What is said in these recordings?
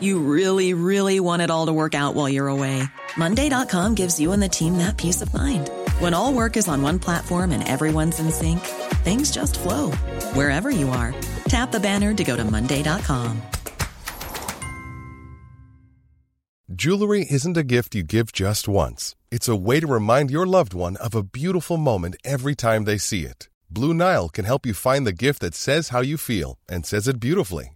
You really, really want it all to work out while you're away. Monday.com gives you and the team that peace of mind. When all work is on one platform and everyone's in sync, things just flow wherever you are. Tap the banner to go to Monday.com. Jewelry isn't a gift you give just once, it's a way to remind your loved one of a beautiful moment every time they see it. Blue Nile can help you find the gift that says how you feel and says it beautifully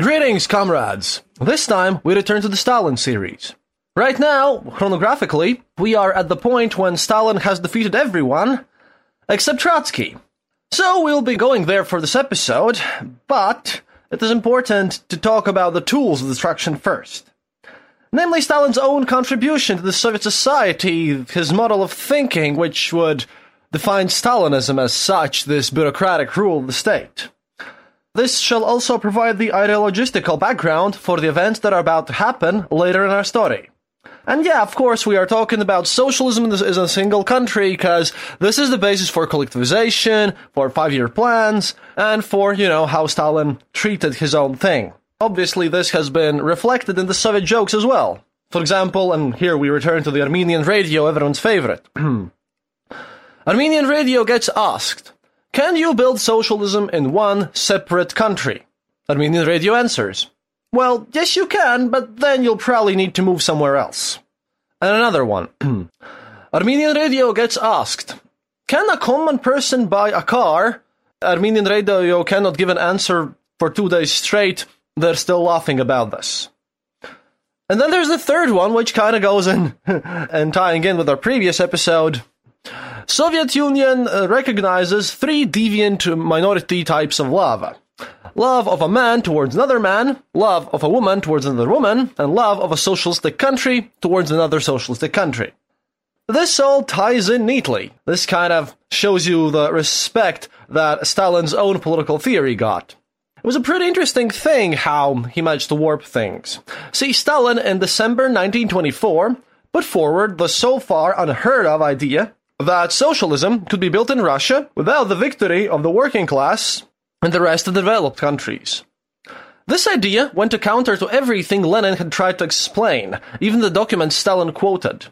Greetings, comrades! This time, we return to the Stalin series. Right now, chronographically, we are at the point when Stalin has defeated everyone except Trotsky. So we'll be going there for this episode, but it is important to talk about the tools of destruction first. Namely, Stalin's own contribution to the Soviet society, his model of thinking, which would define Stalinism as such, this bureaucratic rule of the state. This shall also provide the ideologistical background for the events that are about to happen later in our story. And yeah, of course, we are talking about socialism as a single country because this is the basis for collectivization, for five year plans, and for, you know, how Stalin treated his own thing. Obviously, this has been reflected in the Soviet jokes as well. For example, and here we return to the Armenian radio, everyone's favorite. Armenian radio gets asked, can you build socialism in one separate country? Armenian radio answers. Well, yes, you can, but then you'll probably need to move somewhere else. And another one. Armenian radio gets asked, Can a common person buy a car? Armenian radio cannot give an answer for two days straight. They're still laughing about this. And then there's the third one, which kind of goes in and tying in with our previous episode. Soviet Union uh, recognizes three deviant minority types of love. Love of a man towards another man, love of a woman towards another woman, and love of a socialistic country towards another socialistic country. This all ties in neatly. This kind of shows you the respect that Stalin's own political theory got. It was a pretty interesting thing how he managed to warp things. See, Stalin in December 1924 put forward the so far unheard of idea that socialism could be built in Russia without the victory of the working class in the rest of the developed countries. This idea went to counter to everything Lenin had tried to explain, even the documents Stalin quoted.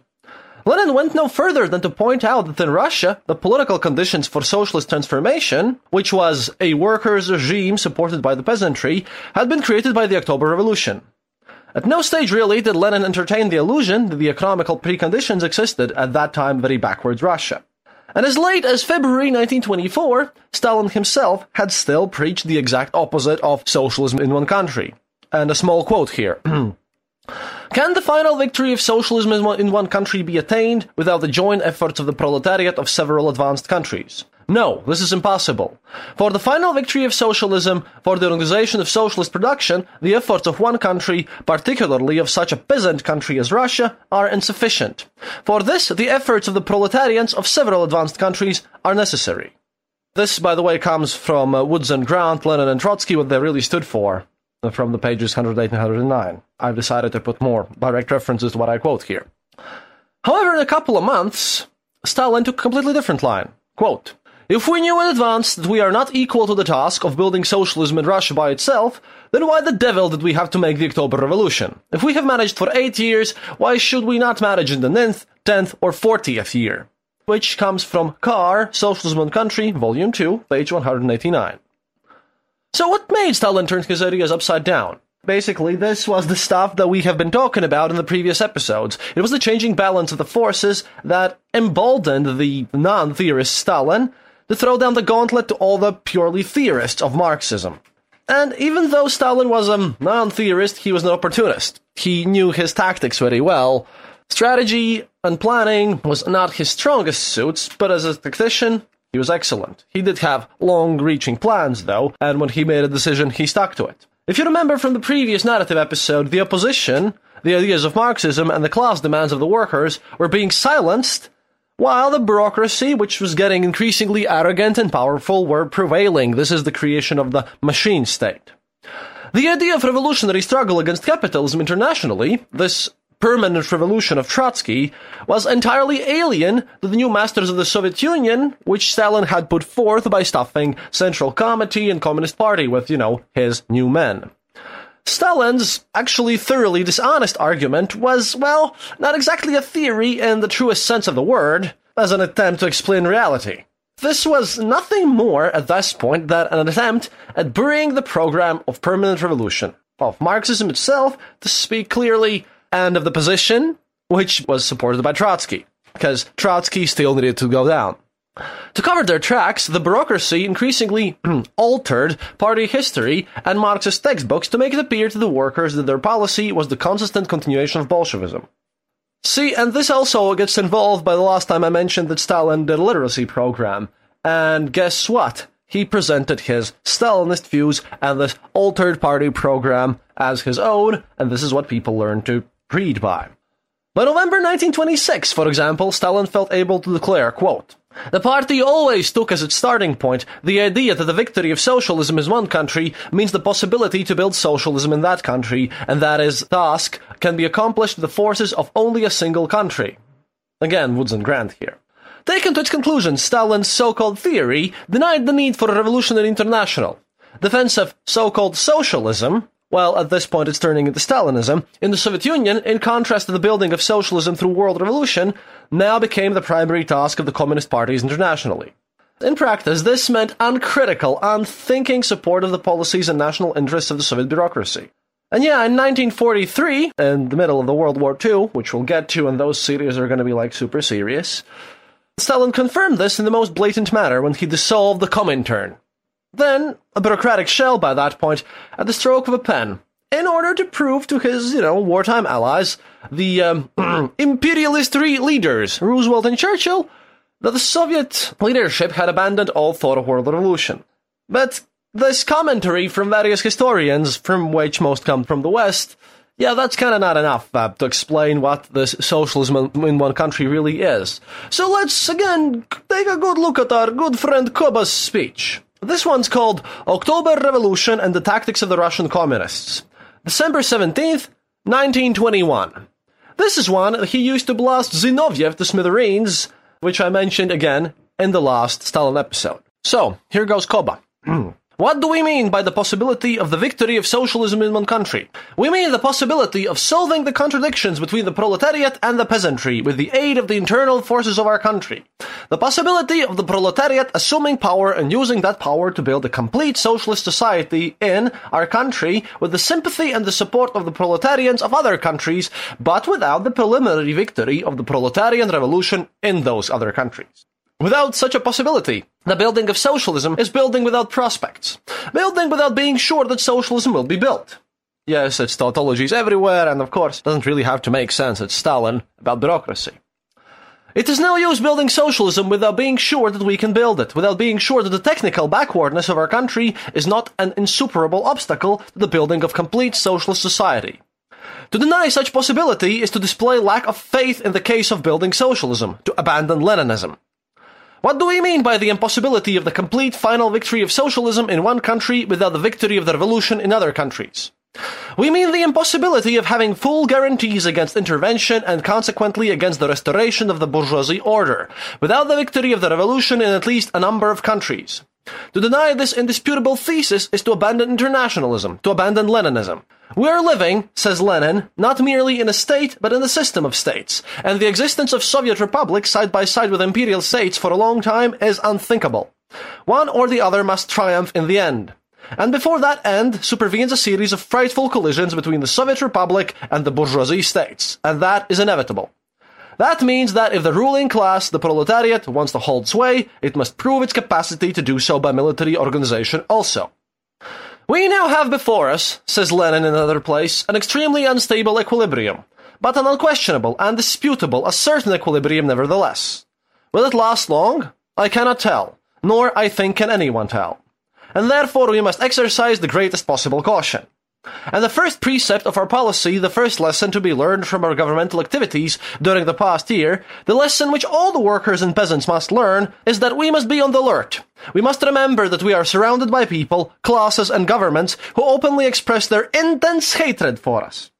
Lenin went no further than to point out that in Russia, the political conditions for socialist transformation, which was a workers' regime supported by the peasantry, had been created by the October Revolution. At no stage really did Lenin entertain the illusion that the economical preconditions existed at that time very backwards Russia. And as late as February 1924, Stalin himself had still preached the exact opposite of socialism in one country. And a small quote here. Can the final victory of socialism in one country be attained without the joint efforts of the proletariat of several advanced countries? No, this is impossible. For the final victory of socialism, for the organization of socialist production, the efforts of one country, particularly of such a peasant country as Russia, are insufficient. For this, the efforts of the proletarians of several advanced countries are necessary. This, by the way, comes from uh, Woods and Grant, Lenin and Trotsky, what they really stood for, uh, from the pages 108 and 109. I've decided to put more direct references to what I quote here. However, in a couple of months, Stalin took a completely different line. Quote, if we knew in advance that we are not equal to the task of building socialism in Russia by itself, then why the devil did we have to make the October Revolution? If we have managed for eight years, why should we not manage in the ninth, tenth, or fortieth year? Which comes from Carr, Socialism and Country, Volume 2, page 189. So what made Stalin turn his ideas upside down? Basically, this was the stuff that we have been talking about in the previous episodes. It was the changing balance of the forces that emboldened the non-theorist Stalin to throw down the gauntlet to all the purely theorists of Marxism. And even though Stalin was a non-theorist, he was an opportunist. He knew his tactics very well. Strategy and planning was not his strongest suits, but as a tactician, he was excellent. He did have long-reaching plans, though, and when he made a decision, he stuck to it. If you remember from the previous narrative episode, the opposition, the ideas of Marxism, and the class demands of the workers were being silenced, while the bureaucracy, which was getting increasingly arrogant and powerful, were prevailing. This is the creation of the machine state. The idea of revolutionary struggle against capitalism internationally, this permanent revolution of Trotsky was entirely alien to the new masters of the Soviet Union, which Stalin had put forth by stuffing Central Committee and Communist Party with, you know, his new men. Stalin's actually thoroughly dishonest argument was, well, not exactly a theory in the truest sense of the word, as an attempt to explain reality. This was nothing more at this point than an attempt at burying the program of permanent revolution, of Marxism itself, to speak clearly, and of the position, which was supported by Trotsky, because Trotsky still needed to go down. To cover their tracks, the bureaucracy increasingly altered party history and Marxist textbooks to make it appear to the workers that their policy was the consistent continuation of Bolshevism. See, and this also gets involved by the last time I mentioned that Stalin did a literacy program. And guess what? He presented his Stalinist views and this altered party program as his own, and this is what people learned to read by. By November 1926, for example, Stalin felt able to declare, quote, the party always took as its starting point the idea that the victory of socialism in one country means the possibility to build socialism in that country, and that its task can be accomplished with the forces of only a single country. Again, Woods and Grant here. Taken to its conclusion, Stalin's so-called theory denied the need for a revolutionary international. Defense of so-called socialism well, at this point it's turning into Stalinism, in the Soviet Union, in contrast to the building of socialism through world revolution, now became the primary task of the communist parties internationally. In practice, this meant uncritical, unthinking support of the policies and national interests of the Soviet bureaucracy. And yeah, in 1943, in the middle of the World War II, which we'll get to, and those series are going to be like super serious, Stalin confirmed this in the most blatant manner when he dissolved the Comintern, then, a bureaucratic shell by that point, at the stroke of a pen, in order to prove to his, you know, wartime allies, the um, imperialist leaders, Roosevelt and Churchill, that the Soviet leadership had abandoned all thought of world revolution. But this commentary from various historians, from which most come from the West, yeah, that's kind of not enough uh, to explain what this socialism in one country really is. So let's again take a good look at our good friend Koba's speech. This one's called October Revolution and the Tactics of the Russian Communists. December 17th, 1921. This is one he used to blast Zinoviev to smithereens, which I mentioned again in the last Stalin episode. So, here goes Koba. What do we mean by the possibility of the victory of socialism in one country? We mean the possibility of solving the contradictions between the proletariat and the peasantry with the aid of the internal forces of our country. The possibility of the proletariat assuming power and using that power to build a complete socialist society in our country with the sympathy and the support of the proletarians of other countries, but without the preliminary victory of the proletarian revolution in those other countries. Without such a possibility, the building of socialism is building without prospects. Building without being sure that socialism will be built. Yes, it's tautologies everywhere, and of course, doesn't really have to make sense. It's Stalin about bureaucracy. It is no use building socialism without being sure that we can build it, without being sure that the technical backwardness of our country is not an insuperable obstacle to the building of complete socialist society. To deny such possibility is to display lack of faith in the case of building socialism, to abandon Leninism. What do we mean by the impossibility of the complete final victory of socialism in one country without the victory of the revolution in other countries? We mean the impossibility of having full guarantees against intervention and consequently against the restoration of the bourgeoisie order, without the victory of the revolution in at least a number of countries. To deny this indisputable thesis is to abandon internationalism, to abandon Leninism. We are living, says Lenin, not merely in a state, but in a system of states, and the existence of Soviet republics side by side with imperial states for a long time is unthinkable. One or the other must triumph in the end. and before that end supervenes a series of frightful collisions between the Soviet Republic and the bourgeoisie states, and that is inevitable. That means that if the ruling class, the proletariat, wants to hold sway, it must prove its capacity to do so by military organization also. We now have before us, says Lenin in another place, an extremely unstable equilibrium, but an unquestionable, undisputable, a certain equilibrium nevertheless. Will it last long? I cannot tell, nor I think can anyone tell. And therefore we must exercise the greatest possible caution. And the first precept of our policy, the first lesson to be learned from our governmental activities during the past year, the lesson which all the workers and peasants must learn, is that we must be on the alert. We must remember that we are surrounded by people, classes, and governments who openly express their intense hatred for us.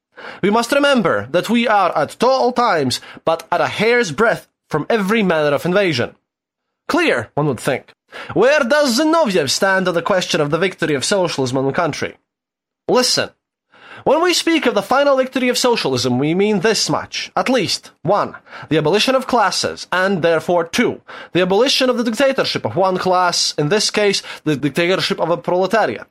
We must remember that we are at all times but at a hair's breadth from every manner of invasion. Clear, one would think. Where does Zinoviev stand on the question of the victory of socialism in the country? Listen. When we speak of the final victory of socialism, we mean this much. At least, one, the abolition of classes, and therefore, two, the abolition of the dictatorship of one class, in this case, the dictatorship of a proletariat.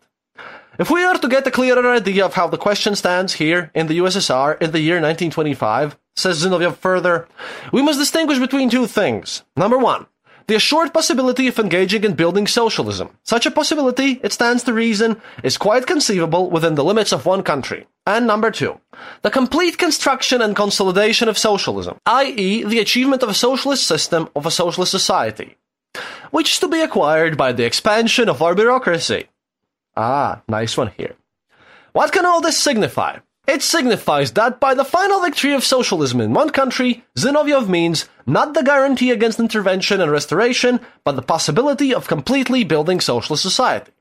If we are to get a clearer idea of how the question stands here in the USSR in the year 1925, says Zinoviev further, we must distinguish between two things. Number one, the assured possibility of engaging in building socialism. Such a possibility, it stands to reason, is quite conceivable within the limits of one country. And number two, the complete construction and consolidation of socialism, i.e., the achievement of a socialist system of a socialist society, which is to be acquired by the expansion of our bureaucracy. Ah, nice one here. What can all this signify? It signifies that by the final victory of socialism in one country, Zinoviev means not the guarantee against intervention and restoration, but the possibility of completely building socialist society.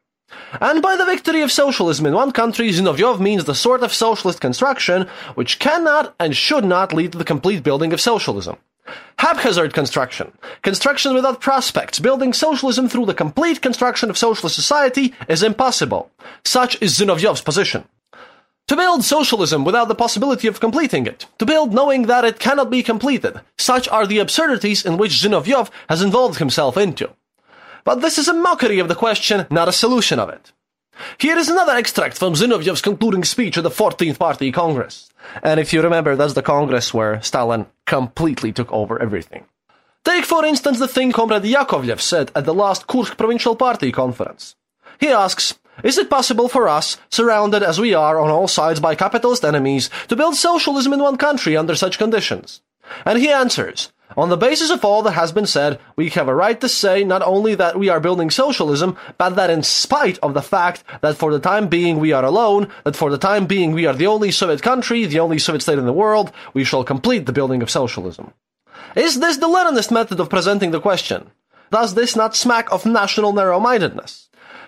And by the victory of socialism in one country, Zinoviev means the sort of socialist construction which cannot and should not lead to the complete building of socialism. Haphazard construction. Construction without prospects. Building socialism through the complete construction of socialist society is impossible. Such is Zinoviev's position. To build socialism without the possibility of completing it. To build knowing that it cannot be completed. Such are the absurdities in which Zinoviev has involved himself into. But this is a mockery of the question, not a solution of it. Here is another extract from Zinoviev's concluding speech at the 14th Party Congress. And if you remember, that's the Congress where Stalin completely took over everything. Take, for instance, the thing Comrade Yakovlev said at the last Kursk Provincial Party Conference. He asks, is it possible for us, surrounded as we are on all sides by capitalist enemies, to build socialism in one country under such conditions? And he answers, on the basis of all that has been said, we have a right to say not only that we are building socialism, but that in spite of the fact that for the time being we are alone, that for the time being we are the only Soviet country, the only Soviet state in the world, we shall complete the building of socialism. Is this the Leninist method of presenting the question? Does this not smack of national narrow-mindedness?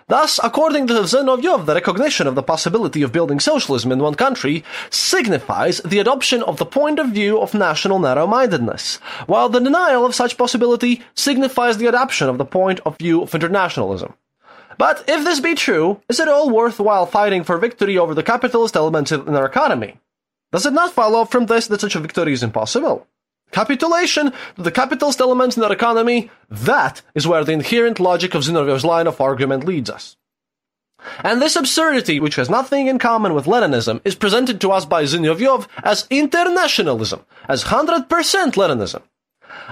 Thus, according to Zinoviev, the recognition of the possibility of building socialism in one country signifies the adoption of the point of view of national narrow-mindedness, while the denial of such possibility signifies the adoption of the point of view of internationalism. But if this be true, is it all worthwhile fighting for victory over the capitalist elements in our economy? Does it not follow from this that such a victory is impossible? Capitulation the capitalist elements in our economy, that is where the inherent logic of Zinoviev's line of argument leads us. And this absurdity, which has nothing in common with Leninism, is presented to us by Zinoviev as internationalism, as 100% Leninism.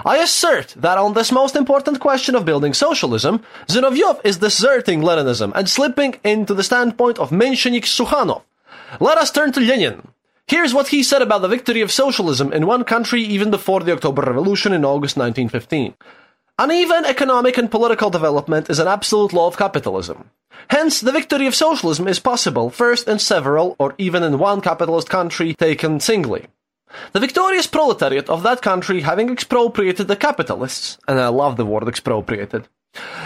I assert that on this most important question of building socialism, Zinoviev is deserting Leninism and slipping into the standpoint of Menshevik Sukhanov. Let us turn to Lenin, Here's what he said about the victory of socialism in one country even before the October Revolution in August 1915. Uneven economic and political development is an absolute law of capitalism. Hence, the victory of socialism is possible first in several or even in one capitalist country taken singly. The victorious proletariat of that country having expropriated the capitalists, and I love the word expropriated,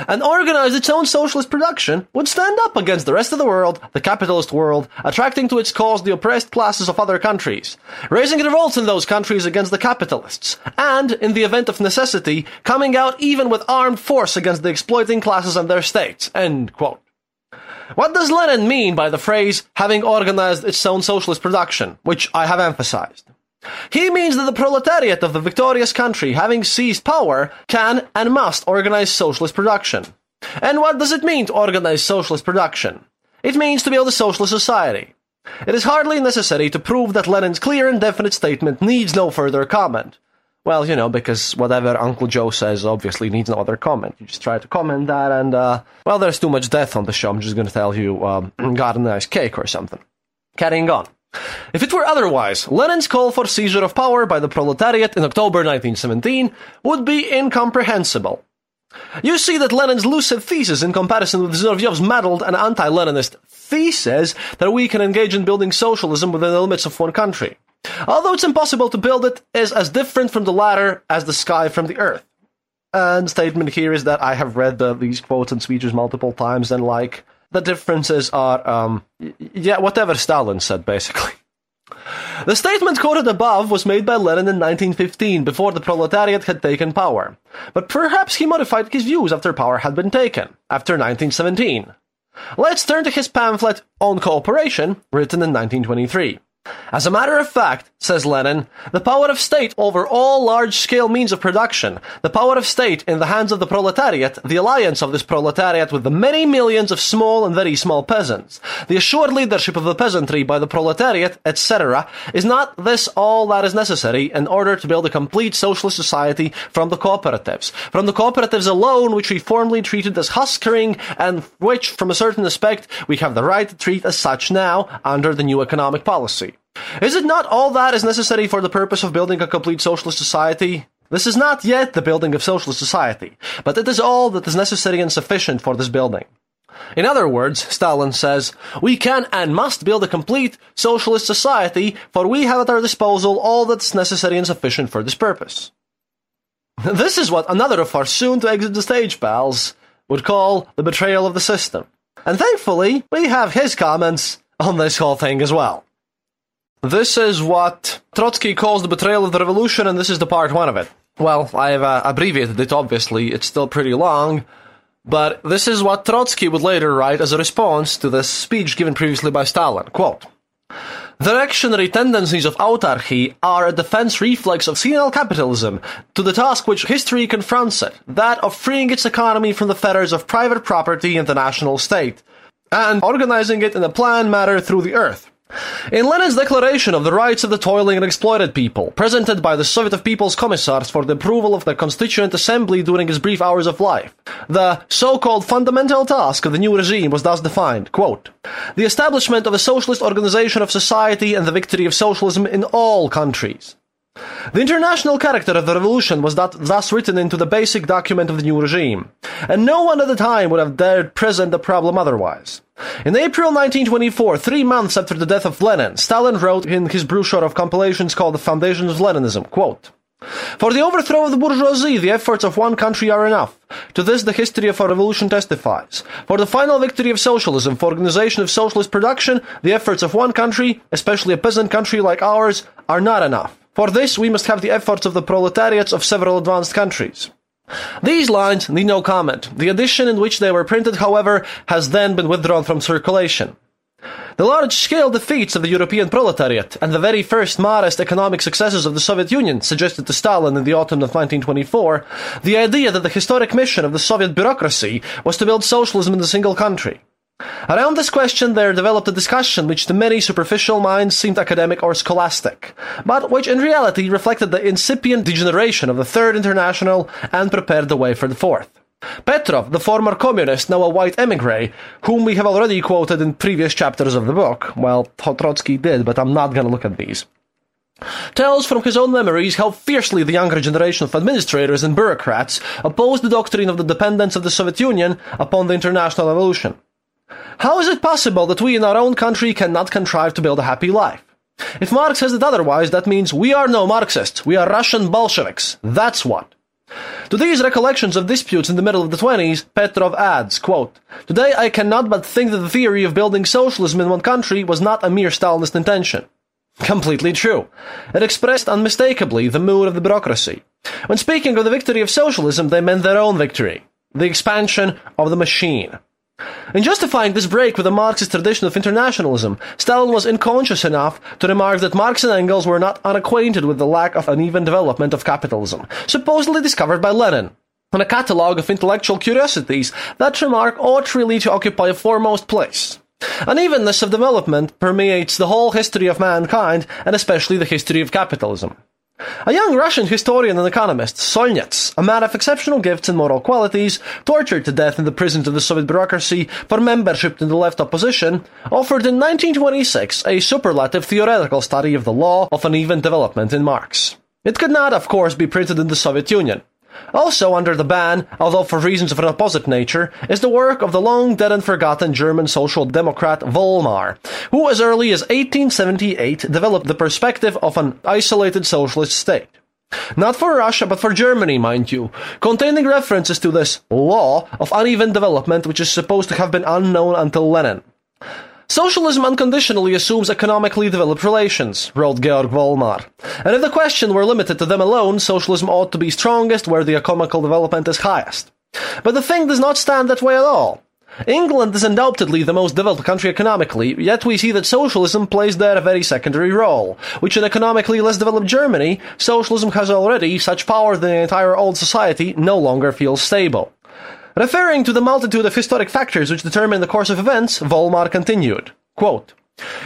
and organize its own socialist production would stand up against the rest of the world, the capitalist world, attracting to its cause the oppressed classes of other countries, raising revolts in those countries against the capitalists, and, in the event of necessity, coming out even with armed force against the exploiting classes and their states. What does Lenin mean by the phrase having organized its own socialist production, which I have emphasized? He means that the proletariat of the victorious country, having seized power, can and must organize socialist production. And what does it mean to organize socialist production? it means to build a socialist society. It is hardly necessary to prove that Lenin's clear and definite statement needs no further comment. Well, you know, because whatever Uncle Joe says obviously needs no other comment. You just try to comment that, and, uh, well, there's too much death on the show. I'm just gonna tell you, um, got a nice cake or something. Carrying on. If it were otherwise, Lenin's call for seizure of power by the proletariat in October 1917 would be incomprehensible. You see that Lenin's lucid thesis in comparison with Zinoviev's muddled and anti-Leninist thesis that we can engage in building socialism within the limits of one country. Although it's impossible to build it, is as different from the latter as the sky from the earth. And statement here is that I have read the, these quotes and speeches multiple times, and like the differences are, um, yeah, whatever Stalin said, basically. The statement quoted above was made by Lenin in 1915, before the proletariat had taken power. But perhaps he modified his views after power had been taken, after 1917. Let's turn to his pamphlet On Cooperation, written in 1923. As a matter of fact, says Lenin, the power of state over all large-scale means of production, the power of state in the hands of the proletariat, the alliance of this proletariat with the many millions of small and very small peasants, the assured leadership of the peasantry by the proletariat, etc., is not this all that is necessary in order to build a complete socialist society from the cooperatives, from the cooperatives alone which we formerly treated as huskering and which, from a certain aspect, we have the right to treat as such now under the new economic policy. Is it not all that is necessary for the purpose of building a complete socialist society? This is not yet the building of socialist society, but it is all that is necessary and sufficient for this building. In other words, Stalin says, we can and must build a complete socialist society, for we have at our disposal all that's necessary and sufficient for this purpose. This is what another of our soon to exit the stage pals would call the betrayal of the system. And thankfully, we have his comments on this whole thing as well. This is what Trotsky calls the betrayal of the revolution, and this is the part one of it. Well, I've uh, abbreviated it, obviously. It's still pretty long. But this is what Trotsky would later write as a response to the speech given previously by Stalin. Quote, the reactionary tendencies of autarky are a defense reflex of senile capitalism to the task which history confronts it, that of freeing its economy from the fetters of private property and the national state, and organizing it in a planned manner through the earth. In Lenin's declaration of the rights of the toiling and exploited people, presented by the Soviet of People's Commissars for the approval of the Constituent Assembly during his brief hours of life, the so-called fundamental task of the new regime was thus defined, quote, the establishment of a socialist organization of society and the victory of socialism in all countries. The international character of the revolution was thus written into the basic document of the new regime, and no one at the time would have dared present the problem otherwise. In April 1924, three months after the death of Lenin, Stalin wrote in his brochure of compilations called The Foundations of Leninism, quote, for the overthrow of the bourgeoisie, the efforts of one country are enough. To this the history of our revolution testifies. For the final victory of socialism, for organization of socialist production, the efforts of one country, especially a peasant country like ours, are not enough. For this, we must have the efforts of the proletariats of several advanced countries. These lines need no comment. The edition in which they were printed, however, has then been withdrawn from circulation. The large-scale defeats of the European proletariat and the very first modest economic successes of the Soviet Union suggested to Stalin in the autumn of 1924 the idea that the historic mission of the Soviet bureaucracy was to build socialism in a single country. Around this question there developed a discussion which to many superficial minds seemed academic or scholastic, but which in reality reflected the incipient degeneration of the Third International and prepared the way for the Fourth. Petrov, the former communist, now a white emigre, whom we have already quoted in previous chapters of the book, well, Trotsky did, but I'm not going to look at these, tells from his own memories how fiercely the younger generation of administrators and bureaucrats opposed the doctrine of the dependence of the Soviet Union upon the international evolution. How is it possible that we in our own country cannot contrive to build a happy life? If Marx says it otherwise, that means we are no Marxists, we are Russian Bolsheviks. That's what. To these recollections of disputes in the middle of the 20s, Petrov adds, quote, Today I cannot but think that the theory of building socialism in one country was not a mere Stalinist intention. Completely true. It expressed unmistakably the mood of the bureaucracy. When speaking of the victory of socialism, they meant their own victory. The expansion of the machine. In justifying this break with the Marxist tradition of internationalism, Stalin was unconscious enough to remark that Marx and Engels were not unacquainted with the lack of uneven development of capitalism, supposedly discovered by Lenin. On a catalogue of intellectual curiosities, that remark ought really to occupy a foremost place. Unevenness of development permeates the whole history of mankind, and especially the history of capitalism. A young Russian historian and economist, Solntsev, a man of exceptional gifts and moral qualities, tortured to death in the prisons of the Soviet bureaucracy for membership in the left opposition, offered in 1926 a superlative theoretical study of the law of uneven development in Marx. It could not, of course, be printed in the Soviet Union. Also under the ban, although for reasons of an opposite nature, is the work of the long dead and forgotten German social democrat Vollmar, who as early as 1878 developed the perspective of an isolated socialist state. Not for Russia, but for Germany, mind you, containing references to this law of uneven development which is supposed to have been unknown until Lenin. Socialism unconditionally assumes economically developed relations, wrote Georg Vollmar. And if the question were limited to them alone, socialism ought to be strongest where the economical development is highest. But the thing does not stand that way at all. England is undoubtedly the most developed country economically, yet we see that socialism plays there a very secondary role, which in economically less developed Germany, socialism has already such power that the entire old society no longer feels stable. Referring to the multitude of historic factors which determine the course of events, Vollmar continued, quote,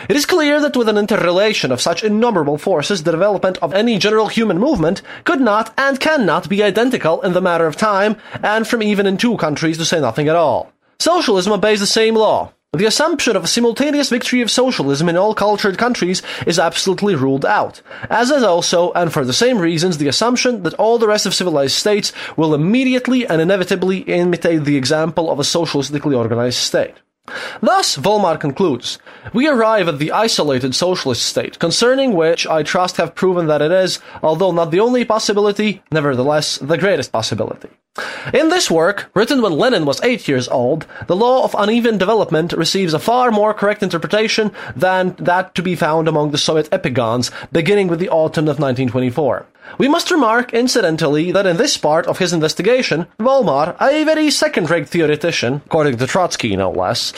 it is clear that with an interrelation of such innumerable forces, the development of any general human movement could not and cannot be identical in the matter of time, and from even in two countries to say nothing at all. Socialism obeys the same law. The assumption of a simultaneous victory of socialism in all cultured countries is absolutely ruled out, as is also, and for the same reasons, the assumption that all the rest of civilized states will immediately and inevitably imitate the example of a socialistically organized state. Thus, Vollmar concludes, we arrive at the isolated socialist state, concerning which I trust have proven that it is, although not the only possibility, nevertheless the greatest possibility. In this work, written when Lenin was eight years old, the law of uneven development receives a far more correct interpretation than that to be found among the Soviet epigons, beginning with the autumn of 1924. We must remark, incidentally, that in this part of his investigation, Vollmar, a very second-rate theoretician, according to Trotsky no less,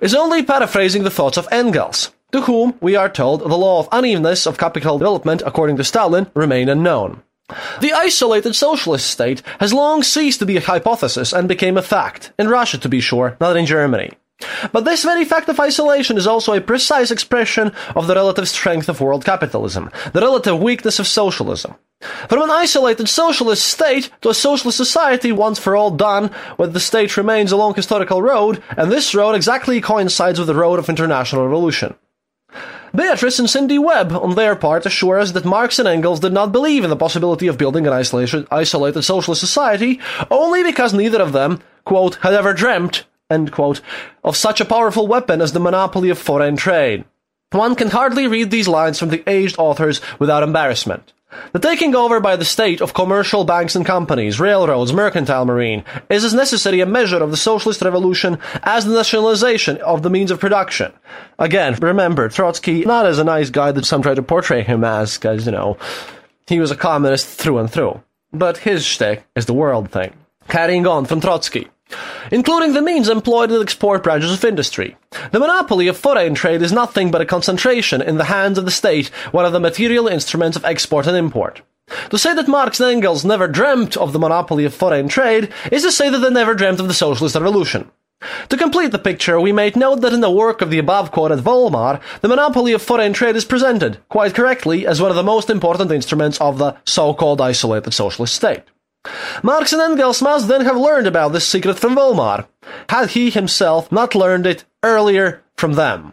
is only paraphrasing the thoughts of Engels, to whom, we are told, the law of unevenness of capital development, according to Stalin, remain unknown. The isolated socialist state has long ceased to be a hypothesis and became a fact, in Russia to be sure, not in Germany. But this very fact of isolation is also a precise expression of the relative strength of world capitalism, the relative weakness of socialism. From an isolated socialist state to a socialist society once for all done, where the state remains a long historical road, and this road exactly coincides with the road of international revolution. Beatrice and Sidney Webb, on their part, assure us that Marx and Engels did not believe in the possibility of building an isolated socialist society, only because neither of them, quote, had ever dreamt, end quote, of such a powerful weapon as the monopoly of foreign trade. One can hardly read these lines from the aged authors without embarrassment. The taking over by the state of commercial banks and companies, railroads, mercantile marine, is as necessary a measure of the socialist revolution as the nationalization of the means of production. Again, remember, Trotsky, not as a nice guy that some try to portray him as, because, you know, he was a communist through and through. But his shtick is the world thing. Carrying on from Trotsky including the means employed in the export branches of industry. The monopoly of foreign trade is nothing but a concentration in the hands of the state, one of the material instruments of export and import. To say that Marx and Engels never dreamt of the monopoly of foreign trade is to say that they never dreamt of the socialist revolution. To complete the picture, we may note that in the work of the above quoted Vollmar, the monopoly of foreign trade is presented, quite correctly, as one of the most important instruments of the so-called isolated socialist state. Marx and Engels must then have learned about this secret from Vollmar, had he himself not learned it earlier from them.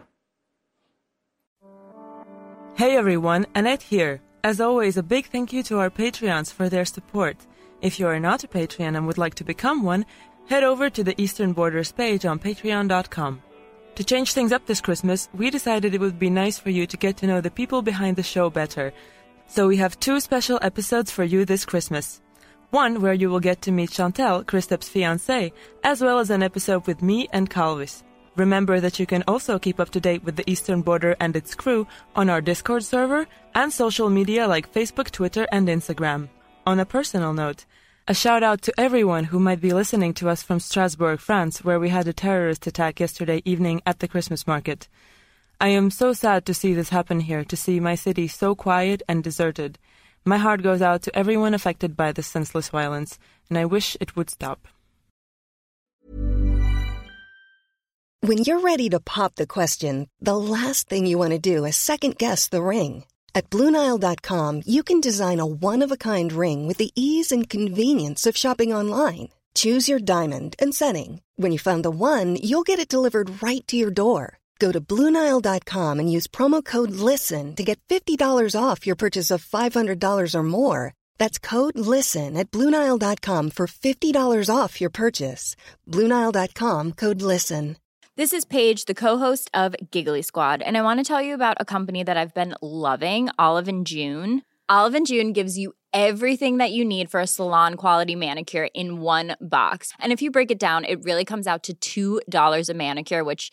Hey everyone, Annette here. As always, a big thank you to our Patreons for their support. If you are not a Patreon and would like to become one, head over to the Eastern Borders page on patreon.com. To change things up this Christmas, we decided it would be nice for you to get to know the people behind the show better. So we have two special episodes for you this Christmas. One where you will get to meet Chantel, Kristap's fiancée, as well as an episode with me and Calvis. Remember that you can also keep up to date with the Eastern Border and its crew on our Discord server and social media like Facebook, Twitter, and Instagram. On a personal note, a shout out to everyone who might be listening to us from Strasbourg, France, where we had a terrorist attack yesterday evening at the Christmas market. I am so sad to see this happen here, to see my city so quiet and deserted. My heart goes out to everyone affected by this senseless violence, and I wish it would stop. When you're ready to pop the question, the last thing you want to do is second guess the ring. At Bluenile.com, you can design a one of a kind ring with the ease and convenience of shopping online. Choose your diamond and setting. When you find the one, you'll get it delivered right to your door. Go to Bluenile.com and use promo code LISTEN to get $50 off your purchase of $500 or more. That's code LISTEN at Bluenile.com for $50 off your purchase. Bluenile.com code LISTEN. This is Paige, the co-host of Giggly Squad, and I want to tell you about a company that I've been loving, Olive and June. Olive and June gives you everything that you need for a salon quality manicure in one box. And if you break it down, it really comes out to $2 a manicure, which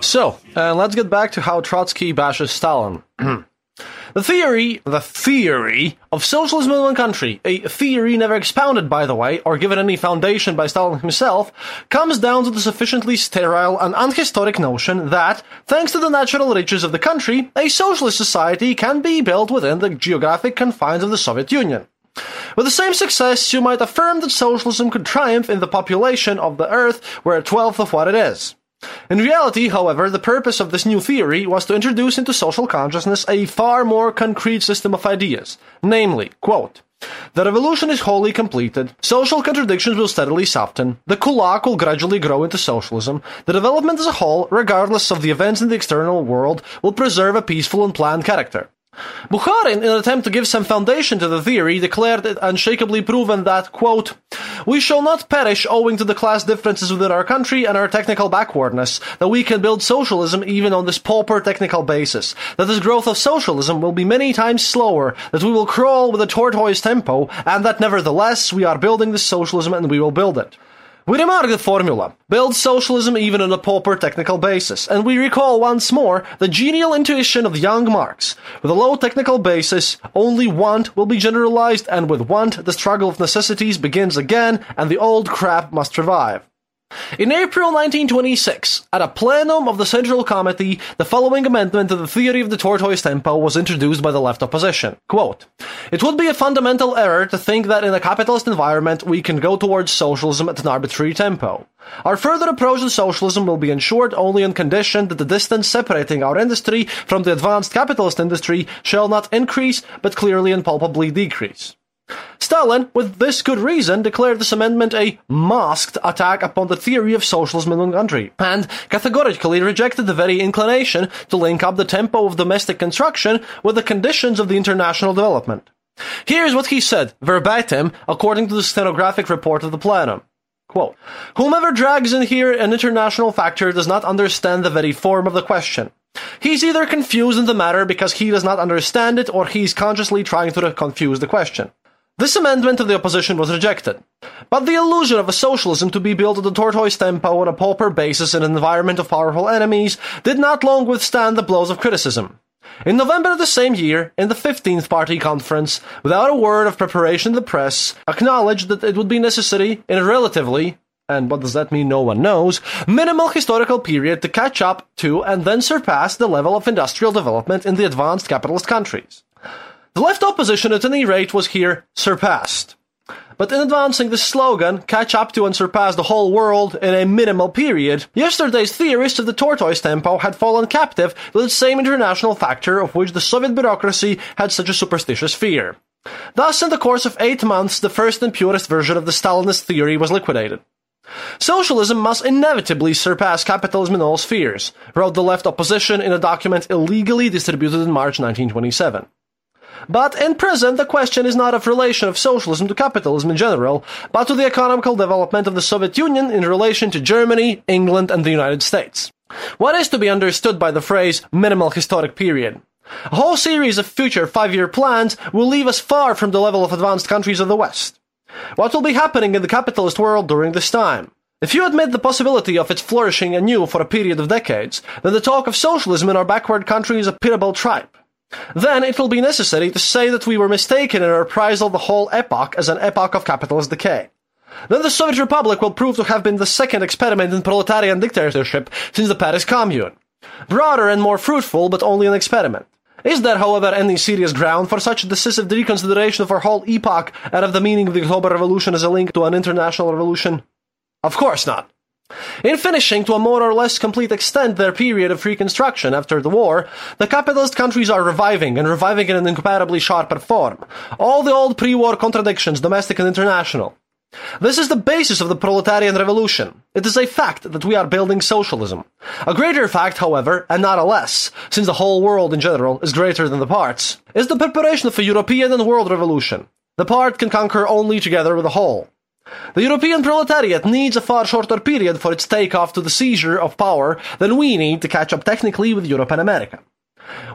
So, uh, let's get back to how Trotsky bashes Stalin. the theory, the theory of socialism in one country, a theory never expounded, by the way, or given any foundation by Stalin himself, comes down to the sufficiently sterile and unhistoric notion that, thanks to the natural riches of the country, a socialist society can be built within the geographic confines of the Soviet Union. With the same success, you might affirm that socialism could triumph in the population of the Earth where a twelfth of what it is. In reality, however, the purpose of this new theory was to introduce into social consciousness a far more concrete system of ideas, namely, quote, the revolution is wholly completed, social contradictions will steadily soften, the kulak will gradually grow into socialism, the development as a whole, regardless of the events in the external world, will preserve a peaceful and planned character. Bukharin, in an attempt to give some foundation to the theory, declared it unshakably proven that, quote, We shall not perish owing to the class differences within our country and our technical backwardness, that we can build socialism even on this pauper technical basis, that this growth of socialism will be many times slower, that we will crawl with a tortoise tempo, and that nevertheless we are building this socialism and we will build it. We remark the formula, build socialism even on a pauper technical basis, and we recall once more the genial intuition of young Marx. With a low technical basis, only want will be generalized, and with want, the struggle of necessities begins again, and the old crap must revive. In April 1926, at a plenum of the Central Committee, the following amendment to the theory of the tortoise tempo was introduced by the left opposition. Quote, It would be a fundamental error to think that in a capitalist environment we can go towards socialism at an arbitrary tempo. Our further approach to socialism will be ensured only on condition that the distance separating our industry from the advanced capitalist industry shall not increase, but clearly and palpably decrease. Stalin, with this good reason, declared this amendment a masked attack upon the theory of socialism in the country, and categorically rejected the very inclination to link up the tempo of domestic construction with the conditions of the international development. Here's what he said, verbatim, according to the stenographic report of the plenum. Quote, Whomever drags in here an international factor does not understand the very form of the question. He's either confused in the matter because he does not understand it or he's consciously trying to confuse the question. This amendment of the opposition was rejected, but the illusion of a socialism to be built at the tortoise tempo on a pauper basis in an environment of powerful enemies did not long withstand the blows of criticism. In November of the same year, in the 15th Party Conference, without a word of preparation the press acknowledged that it would be necessary in a relatively, and what does that mean no one knows, minimal historical period to catch up to and then surpass the level of industrial development in the advanced capitalist countries. The left opposition, at any rate, was here surpassed. But in advancing the slogan, catch up to and surpass the whole world in a minimal period, yesterday's theorists of the tortoise tempo had fallen captive to the same international factor of which the Soviet bureaucracy had such a superstitious fear. Thus, in the course of eight months, the first and purest version of the Stalinist theory was liquidated. Socialism must inevitably surpass capitalism in all spheres, wrote the left opposition in a document illegally distributed in March 1927. But in present, the question is not of relation of socialism to capitalism in general, but to the economical development of the Soviet Union in relation to Germany, England, and the United States. What is to be understood by the phrase minimal historic period? A whole series of future five-year plans will leave us far from the level of advanced countries of the West. What will be happening in the capitalist world during this time? If you admit the possibility of its flourishing anew for a period of decades, then the talk of socialism in our backward country is a pitiable tripe. Then it will be necessary to say that we were mistaken in our appraisal of the whole epoch as an epoch of capitalist decay. Then the Soviet Republic will prove to have been the second experiment in proletarian dictatorship since the Paris Commune. Broader and more fruitful, but only an experiment. Is there, however, any serious ground for such a decisive reconsideration of our whole epoch and of the meaning of the October Revolution as a link to an international revolution? Of course not. In finishing to a more or less complete extent their period of reconstruction after the war, the capitalist countries are reviving, and reviving in an incomparably sharper form. All the old pre-war contradictions, domestic and international. This is the basis of the proletarian revolution. It is a fact that we are building socialism. A greater fact, however, and not a less, since the whole world in general is greater than the parts, is the preparation of a European and world revolution. The part can conquer only together with the whole. The European proletariat needs a far shorter period for its takeoff to the seizure of power than we need to catch up technically with Europe and America.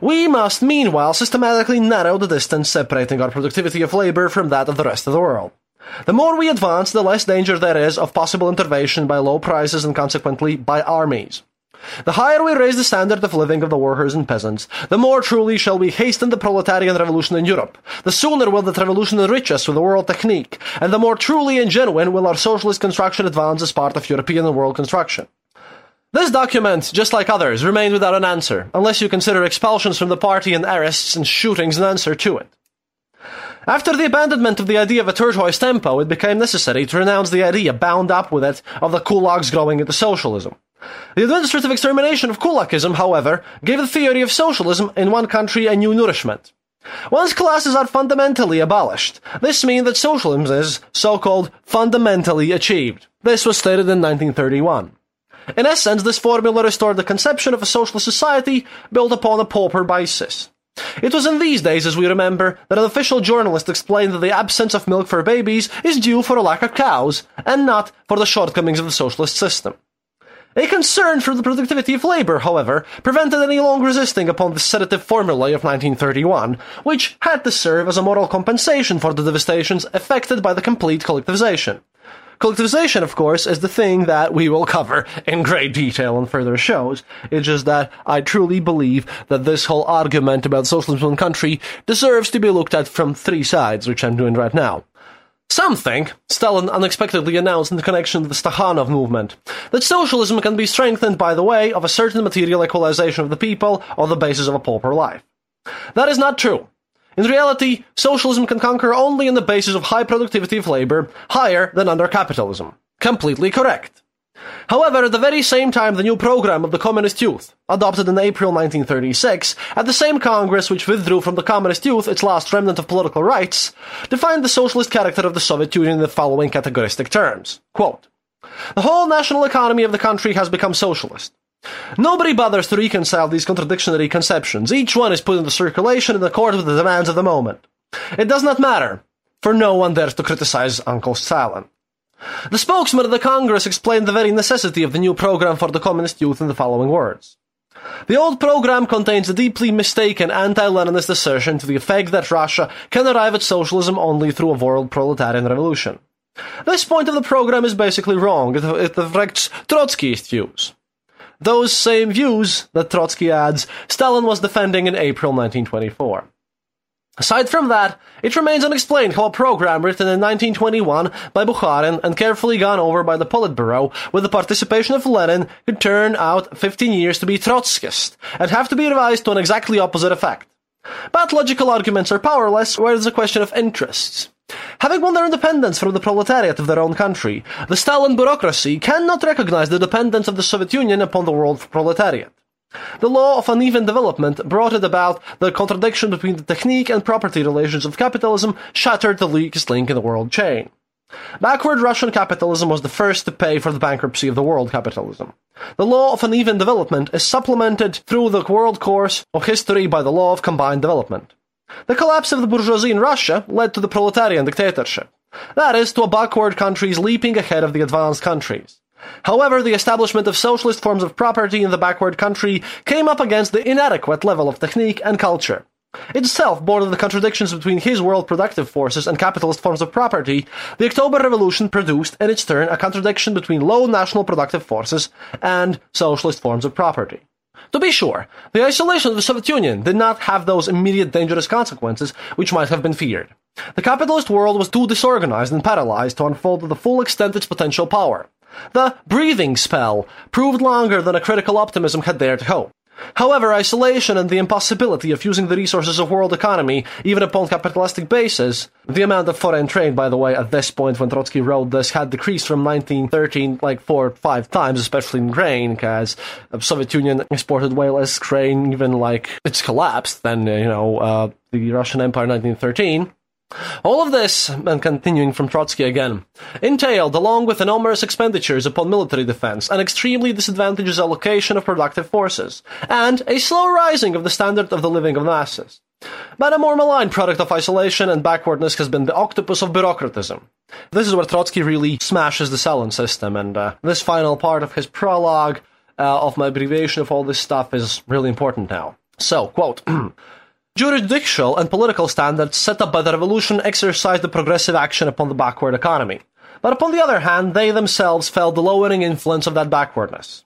We must meanwhile systematically narrow the distance separating our productivity of labor from that of the rest of the world. The more we advance, the less danger there is of possible intervention by low prices and consequently by armies. The higher we raise the standard of living of the workers and peasants, the more truly shall we hasten the proletarian revolution in Europe. The sooner will that revolution enrich us with the world technique, and the more truly and genuine will our socialist construction advance as part of European and world construction. This document, just like others, remained without an answer, unless you consider expulsions from the party and arrests and shootings an answer to it. After the abandonment of the idea of a tortoise tempo, it became necessary to renounce the idea bound up with it of the kulaks growing into socialism. The administrative extermination of kulakism, however, gave the theory of socialism in one country a new nourishment. Once classes are fundamentally abolished, this means that socialism is, so-called, fundamentally achieved. This was stated in 1931. In essence, this formula restored the conception of a socialist society built upon a pauper basis. It was in these days, as we remember, that an official journalist explained that the absence of milk for babies is due for a lack of cows, and not for the shortcomings of the socialist system. A concern for the productivity of labor, however, prevented any long resisting upon the sedative formulae of 1931, which had to serve as a moral compensation for the devastations effected by the complete collectivization. Collectivization, of course, is the thing that we will cover in great detail in further shows. It's just that I truly believe that this whole argument about socialism in country deserves to be looked at from three sides, which I'm doing right now. Some think, Stalin unexpectedly announced in connection with the Stakhanov movement, that socialism can be strengthened by the way of a certain material equalization of the people on the basis of a pauper life. That is not true. In reality, socialism can conquer only on the basis of high productivity of labor, higher than under capitalism. Completely correct. However, at the very same time, the new program of the Communist Youth, adopted in April 1936, at the same Congress which withdrew from the Communist Youth its last remnant of political rights, defined the socialist character of the Soviet Union in the following categoristic terms. Quote, the whole national economy of the country has become socialist. Nobody bothers to reconcile these contradictory conceptions. Each one is put into circulation in accord with the demands of the moment. It does not matter, for no one dares to criticize Uncle Stalin. The spokesman of the Congress explained the very necessity of the new program for the communist youth in the following words. The old program contains a deeply mistaken anti-Leninist assertion to the effect that Russia can arrive at socialism only through a world proletarian revolution. This point of the program is basically wrong. It, it reflects Trotskyist views. Those same views that Trotsky adds, Stalin was defending in April 1924. Aside from that, it remains unexplained how a program written in 1921 by Bukharin and carefully gone over by the Politburo with the participation of Lenin could turn out 15 years to be Trotskyist and have to be revised to an exactly opposite effect. But logical arguments are powerless where it's a question of interests. Having won their independence from the proletariat of their own country, the Stalin bureaucracy cannot recognize the dependence of the Soviet Union upon the world proletariat. The law of uneven development brought it about the contradiction between the technique and property relations of capitalism shattered the weakest link in the world chain. Backward Russian capitalism was the first to pay for the bankruptcy of the world capitalism. The law of uneven development is supplemented through the world course of history by the law of combined development. The collapse of the bourgeoisie in Russia led to the proletarian dictatorship. That is, to a backward countries leaping ahead of the advanced countries. However, the establishment of socialist forms of property in the backward country came up against the inadequate level of technique and culture. Itself bordered the contradictions between his world productive forces and capitalist forms of property, the October Revolution produced, in its turn, a contradiction between low national productive forces and socialist forms of property. To be sure, the isolation of the Soviet Union did not have those immediate dangerous consequences which might have been feared. The capitalist world was too disorganized and paralyzed to unfold to the full extent its potential power. The breathing spell proved longer than a critical optimism had dared hope. However, isolation and the impossibility of using the resources of world economy, even upon capitalistic basis, the amount of foreign trade, by the way, at this point when Trotsky wrote this, had decreased from 1913 like four or five times, especially in grain, because the Soviet Union exported way less grain, even like it's collapsed than, you know, uh, the Russian Empire in 1913. All of this, and continuing from Trotsky again, entailed, along with enormous expenditures upon military defense, an extremely disadvantageous allocation of productive forces, and a slow rising of the standard of the living of masses. But a more malign product of isolation and backwardness has been the octopus of bureaucratism. This is where Trotsky really smashes the Stalin system, and uh, this final part of his prologue uh, of my abbreviation of all this stuff is really important now. So, quote, Jurisdictional and political standards set up by the revolution exercised a progressive action upon the backward economy. But upon the other hand, they themselves felt the lowering influence of that backwardness.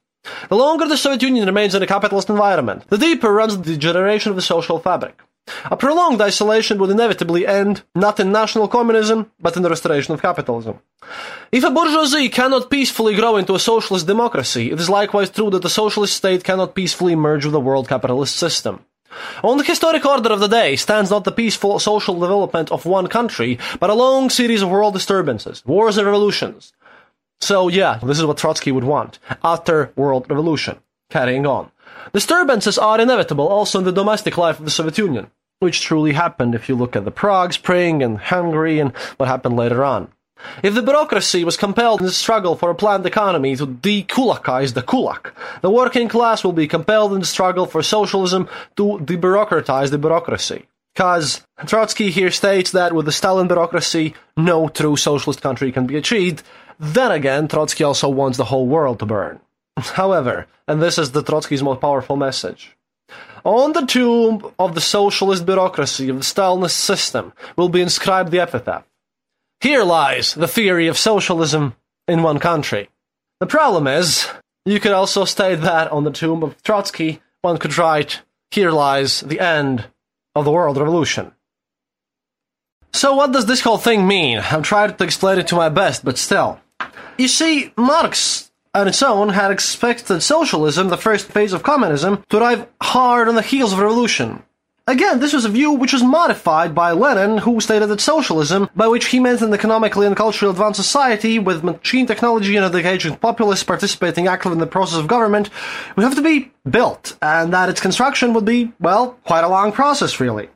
The longer the Soviet Union remains in a capitalist environment, the deeper runs the degeneration of the social fabric. A prolonged isolation would inevitably end not in national communism, but in the restoration of capitalism. If a bourgeoisie cannot peacefully grow into a socialist democracy, it is likewise true that the socialist state cannot peacefully merge with the world capitalist system. On the historic order of the day stands not the peaceful social development of one country, but a long series of world disturbances, wars and revolutions. So yeah, this is what Trotsky would want. After world revolution. Carrying on. Disturbances are inevitable also in the domestic life of the Soviet Union, which truly happened if you look at the Prague Spring and Hungary and what happened later on. If the bureaucracy was compelled in the struggle for a planned economy to de-kulakize the kulak, the working class will be compelled in the struggle for socialism to debureaucratize the bureaucracy. Because Trotsky here states that with the Stalin bureaucracy, no true socialist country can be achieved. Then again, Trotsky also wants the whole world to burn. However, and this is the Trotsky's most powerful message, on the tomb of the socialist bureaucracy of the Stalinist system will be inscribed the epitaph here lies the theory of socialism in one country. The problem is, you could also state that on the tomb of Trotsky, one could write, Here lies the end of the world revolution. So, what does this whole thing mean? I'm trying to explain it to my best, but still. You see, Marx on its own had expected socialism, the first phase of communism, to arrive hard on the heels of revolution. Again, this was a view which was modified by Lenin, who stated that socialism, by which he meant an economically and culturally advanced society with machine technology and a dedicated populace participating actively in the process of government, would have to be built, and that its construction would be, well, quite a long process, really.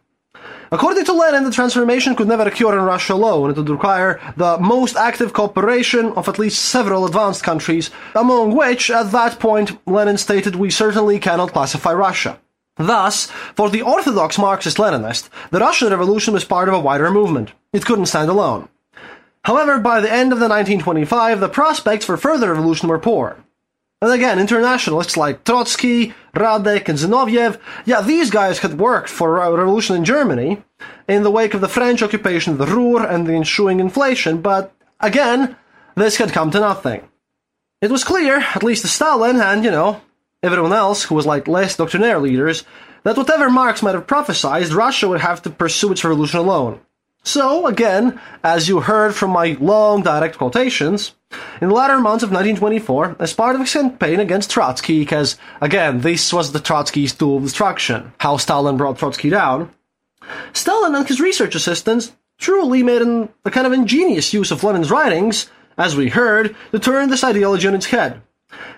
According to Lenin, the transformation could never occur in Russia alone. It would require the most active cooperation of at least several advanced countries, among which, at that point, Lenin stated we certainly cannot classify Russia. Thus, for the orthodox Marxist Leninist, the Russian Revolution was part of a wider movement. It couldn't stand alone. However, by the end of the 1925, the prospects for further revolution were poor. And again, internationalists like Trotsky, Radek, and Zinoviev, yeah, these guys had worked for a revolution in Germany in the wake of the French occupation of the Ruhr and the ensuing inflation, but again, this had come to nothing. It was clear, at least to Stalin and, you know, everyone else who was like less doctrinaire leaders, that whatever Marx might have prophesied, Russia would have to pursue its revolution alone. So, again, as you heard from my long direct quotations, in the latter months of 1924, as part of his campaign against Trotsky, because, again, this was the Trotsky's tool of destruction, how Stalin brought Trotsky down, Stalin and his research assistants truly made an, a kind of ingenious use of Lenin's writings, as we heard, to turn this ideology on its head.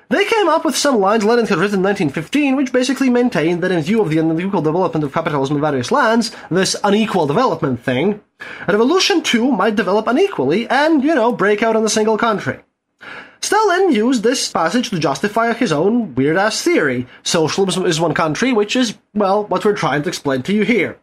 They came up with some lines Lenin had written in 1915, which basically maintained that in view of the unequal development of capitalism in various lands, this unequal development thing, a revolution too might develop unequally and, you know, break out in a single country. Stalin used this passage to justify his own weird ass theory. Socialism is one country, which is, well, what we're trying to explain to you here.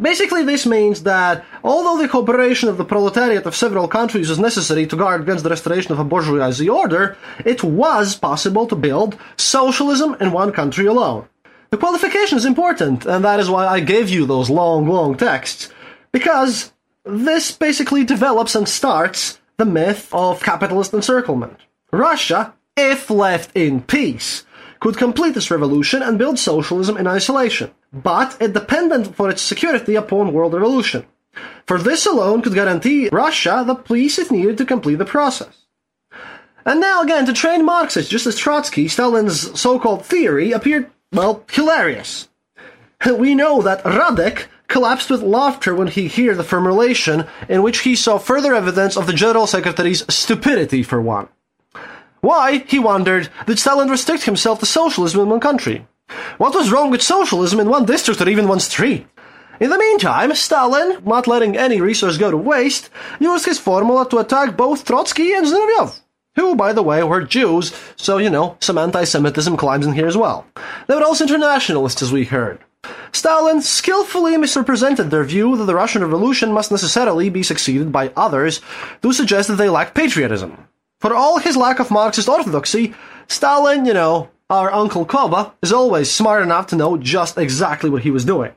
Basically, this means that although the cooperation of the proletariat of several countries is necessary to guard against the restoration of a bourgeoisie order, it was possible to build socialism in one country alone. The qualification is important, and that is why I gave you those long, long texts, because this basically develops and starts the myth of capitalist encirclement. Russia, if left in peace, could complete this revolution and build socialism in isolation, but it depended for its security upon world revolution. For this alone could guarantee Russia the peace it needed to complete the process. And now again, to train Marxists, just as Trotsky, Stalin's so-called theory appeared, well, hilarious. We know that Radek collapsed with laughter when he heard the formulation in which he saw further evidence of the General Secretary's stupidity for one. Why, he wondered, did Stalin restrict himself to socialism in one country? What was wrong with socialism in one district or even one street? In the meantime, Stalin, not letting any resource go to waste, used his formula to attack both Trotsky and Zinoviev, who, by the way, were Jews, so, you know, some anti-Semitism climbs in here as well. They were also internationalists, as we heard. Stalin skillfully misrepresented their view that the Russian Revolution must necessarily be succeeded by others to suggest that they lacked patriotism. For all his lack of Marxist orthodoxy, Stalin, you know, our Uncle Koba, is always smart enough to know just exactly what he was doing.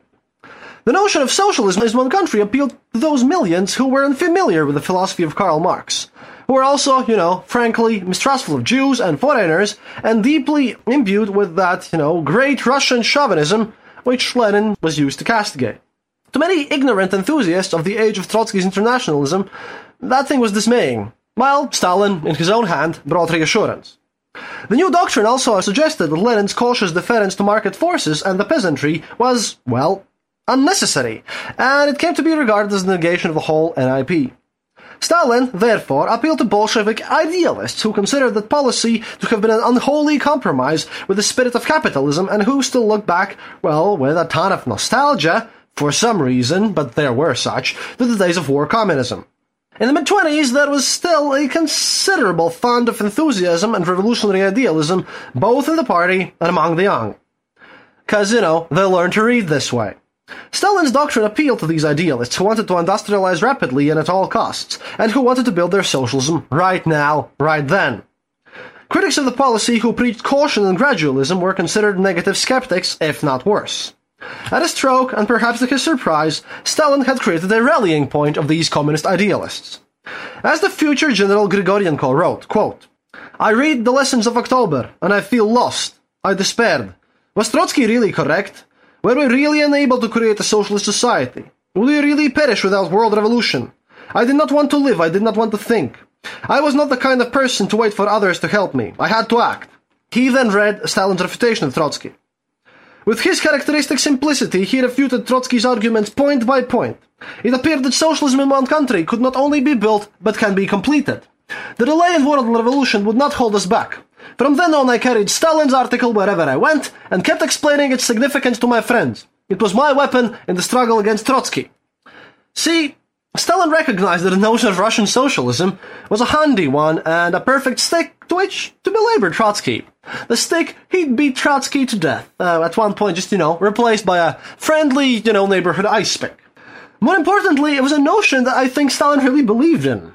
The notion of socialism in one country appealed to those millions who were unfamiliar with the philosophy of Karl Marx, who were also, you know, frankly mistrustful of Jews and foreigners, and deeply imbued with that, you know, great Russian chauvinism which Lenin was used to castigate. To many ignorant enthusiasts of the age of Trotsky's internationalism, that thing was dismaying, while Stalin, in his own hand, brought reassurance. The new doctrine also suggested that Lenin's cautious deference to market forces and the peasantry was, well, unnecessary, and it came to be regarded as the negation of the whole NEP. Stalin, therefore, appealed to Bolshevik idealists who considered that policy to have been an unholy compromise with the spirit of capitalism and who still look back, well, with a ton of nostalgia, for some reason, but there were such, to the days of war communism. In the mid-twenties, there was still a considerable fund of enthusiasm and revolutionary idealism, both in the party and among the young. Cause, you know, they learned to read this way. Stalin's doctrine appealed to these idealists who wanted to industrialize rapidly and at all costs, and who wanted to build their socialism right now, right then. Critics of the policy who preached caution and gradualism were considered negative skeptics, if not worse. At a stroke, and perhaps to his surprise, Stalin had created a rallying point of these communist idealists. As the future General Grigorenko wrote, quote, I read the lessons of October, and I feel lost. I despaired. Was Trotsky really correct? Were we really unable to create a socialist society? Would we really perish without world revolution? I did not want to live, I did not want to think. I was not the kind of person to wait for others to help me. I had to act. He then read Stalin's refutation of Trotsky. With his characteristic simplicity, he refuted Trotsky's arguments point by point. It appeared that socialism in one country could not only be built, but can be completed. The delay in world revolution would not hold us back. From then on, I carried Stalin's article wherever I went, and kept explaining its significance to my friends. It was my weapon in the struggle against Trotsky. See, Stalin recognized that the notion of Russian socialism was a handy one and a perfect stick to which to belabor Trotsky. The stick, he'd beat Trotsky to death, uh, at one point just, you know, replaced by a friendly, you know, neighborhood ice pick. More importantly, it was a notion that I think Stalin really believed in.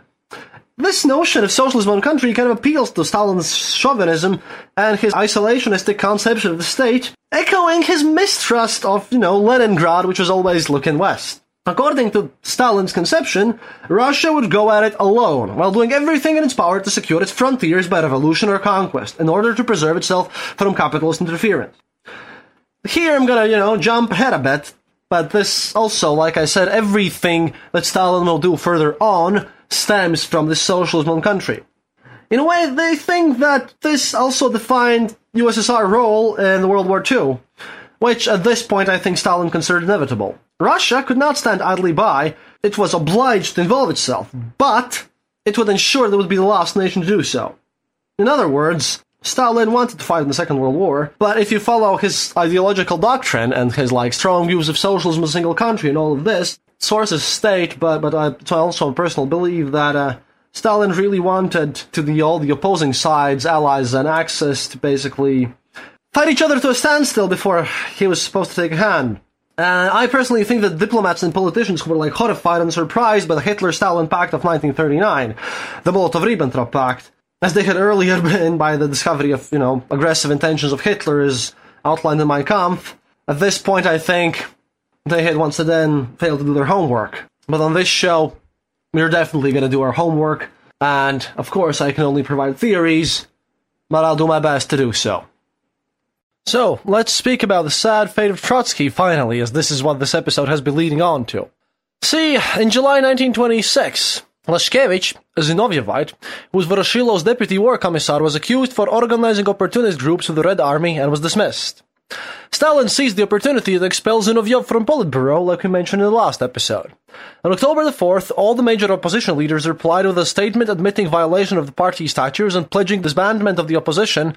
This notion of socialism in one country kind of appeals to Stalin's chauvinism and his isolationistic conception of the state, echoing his mistrust of, you know, Leningrad, which was always looking west. According to Stalin's conception, Russia would go at it alone, while doing everything in its power to secure its frontiers by revolution or conquest, in order to preserve itself from capitalist interference. Here I'm gonna, you know, jump ahead a bit, but this also, like I said, everything that Stalin will do further on stems from the socialism country. In a way, they think that this also defined USSR role in World War II, which at this point I think Stalin considered inevitable. Russia could not stand idly by. It was obliged to involve itself, but it would ensure that it would be the last nation to do so. In other words, Stalin wanted to fight in the Second World War, but if you follow his ideological doctrine and his like strong views of socialism as a single country and all of this, sources state, but but I also personal believe that uh, Stalin really wanted to the all the opposing sides, allies, and Axis to basically fight each other to a standstill before he was supposed to take a hand. Uh, I personally think that diplomats and politicians who were like horrified and surprised by the Hitler-Stalin Pact of 1939, the Molotov-Ribbentrop Pact, as they had earlier been by the discovery of, you know, aggressive intentions of Hitler as outlined in Mein Kampf. At this point, I think they had once again failed to do their homework. But on this show, we're definitely going to do our homework, and of course, I can only provide theories, but I'll do my best to do so. So, let's speak about the sad fate of Trotsky finally, as this is what this episode has been leading on to. See, in July 1926, Lashkevich, a Zinovyevite, who was Voroshilov's deputy war commissar, was accused for organizing opportunist groups of the Red Army and was dismissed. Stalin seized the opportunity to expel Zinoviev from Politburo, like we mentioned in the last episode. On October the 4th, all the major opposition leaders replied with a statement admitting violation of the party statutes and pledging disbandment of the opposition,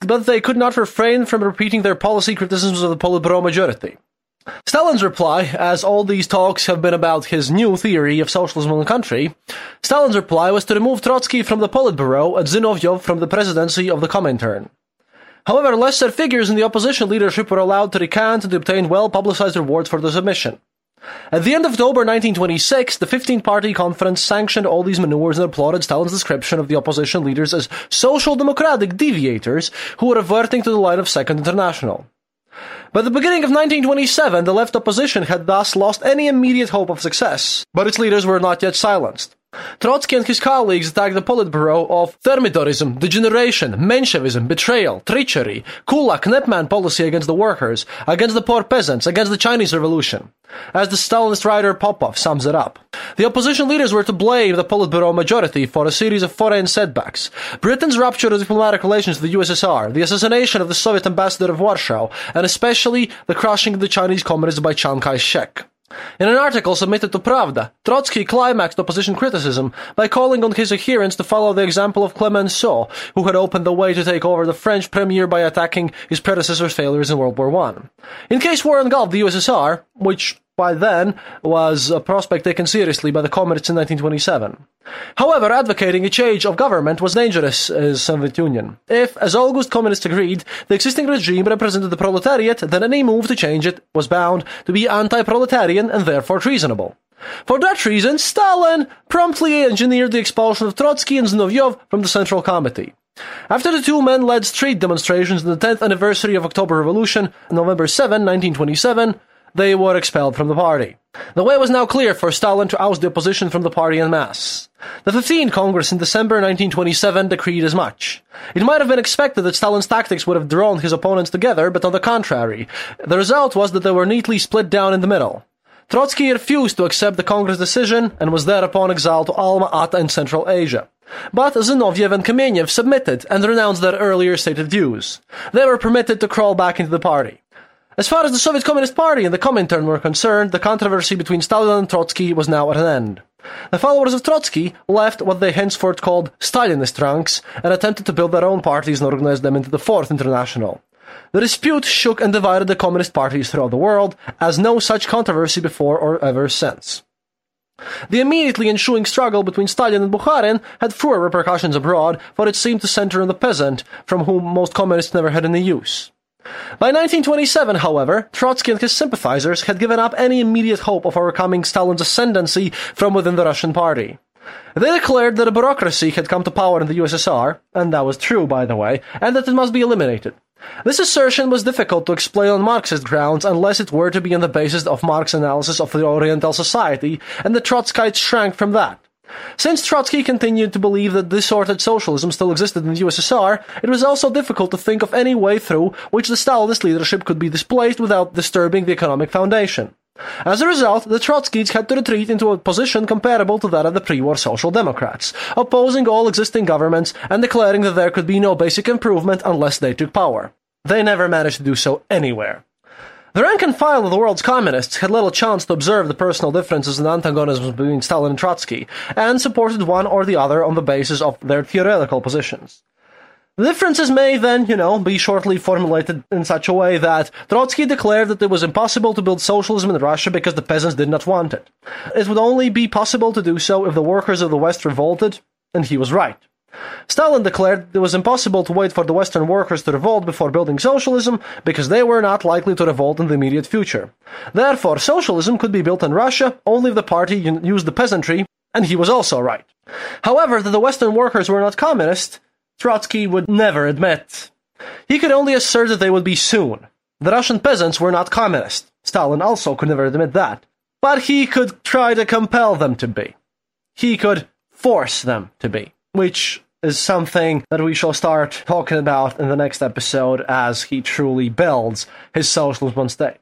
but they could not refrain from repeating their policy criticisms of the Politburo majority. Stalin's reply, as all these talks have been about his new theory of socialism in the country, Stalin's reply was to remove Trotsky from the Politburo and Zinoviev from the presidency of the Comintern. However, lesser figures in the opposition leadership were allowed to recant and obtain well-publicized rewards for the submission. At the end of October 1926, the 15-party conference sanctioned all these maneuvers and applauded Stalin's description of the opposition leaders as social democratic deviators who were reverting to the line of Second International. By the beginning of 1927, the left opposition had thus lost any immediate hope of success, but its leaders were not yet silenced. Trotsky and his colleagues attacked the Politburo of Thermidorism, degeneration, Menshevism, betrayal, treachery, kulak, Nepman policy against the workers, against the poor peasants, against the Chinese Revolution. As the Stalinist writer Popov sums it up. The opposition leaders were to blame the Politburo majority for a series of foreign setbacks. Britain's rupture of diplomatic relations with the USSR, the assassination of the Soviet ambassador of Warsaw, and especially the crushing of the Chinese communists by Chiang Kai-shek. In an article submitted to Pravda, Trotsky climaxed opposition criticism by calling on his adherents to follow the example of Clemenceau, who had opened the way to take over the French premier by attacking his predecessor's failures in World War I. In case war engulfed the USSR, which by then was a prospect taken seriously by the communists in 1927. However, advocating a change of government was dangerous as Soviet Union. If, as August communists agreed, the existing regime represented the proletariat, then any move to change it was bound to be anti-proletarian and therefore treasonable. For that reason, Stalin promptly engineered the expulsion of Trotsky and Zinoviev from the Central Committee. After the two men led street demonstrations on the 10th anniversary of October Revolution, November 7, 1927, they were expelled from the party. The way was now clear for Stalin to oust the opposition from the party en masse. The 15th Congress in December 1927 decreed as much. It might have been expected that Stalin's tactics would have drawn his opponents together, but on the contrary, the result was that they were neatly split down in the middle. Trotsky refused to accept the Congress decision and was thereupon exiled to Alma-Ata in Central Asia. But Zinoviev and Kamenev submitted and renounced their earlier stated views. They were permitted to crawl back into the party. As far as the Soviet Communist Party and the Comintern were concerned, the controversy between Stalin and Trotsky was now at an end. The followers of Trotsky left what they henceforth called Stalinist ranks and attempted to build their own parties and organize them into the Fourth International. The dispute shook and divided the communist parties throughout the world, as no such controversy before or ever since. The immediately ensuing struggle between Stalin and Bukharin had fewer repercussions abroad, for it seemed to center on the peasant, from whom most communists never had any use. By 1927, however, Trotsky and his sympathizers had given up any immediate hope of overcoming Stalin's ascendancy from within the Russian party. They declared that a bureaucracy had come to power in the USSR, and that was true, by the way, and that it must be eliminated. This assertion was difficult to explain on Marxist grounds unless it were to be on the basis of Marx's analysis of the Oriental society, and the Trotskyites shrank from that. Since Trotsky continued to believe that disordered socialism still existed in the USSR, it was also difficult to think of any way through which the Stalinist leadership could be displaced without disturbing the economic foundation. As a result, the Trotskyists had to retreat into a position comparable to that of the pre-war Social Democrats, opposing all existing governments and declaring that there could be no basic improvement unless they took power. They never managed to do so anywhere. The rank and file of the world's communists had little chance to observe the personal differences and antagonisms between Stalin and Trotsky, and supported one or the other on the basis of their theoretical positions. The differences may then, you know, be shortly formulated in such a way that Trotsky declared that it was impossible to build socialism in Russia because the peasants did not want it. It would only be possible to do so if the workers of the West revolted, and he was right. Stalin declared it was impossible to wait for the Western workers to revolt before building socialism because they were not likely to revolt in the immediate future. Therefore, socialism could be built in Russia only if the party used the peasantry, and he was also right. However, that the Western workers were not communist, Trotsky would never admit. He could only assert that they would be soon. The Russian peasants were not communist. Stalin also could never admit that. But he could try to compel them to be. He could force them to be, which is something that we shall start talking about in the next episode as he truly builds his socialism state.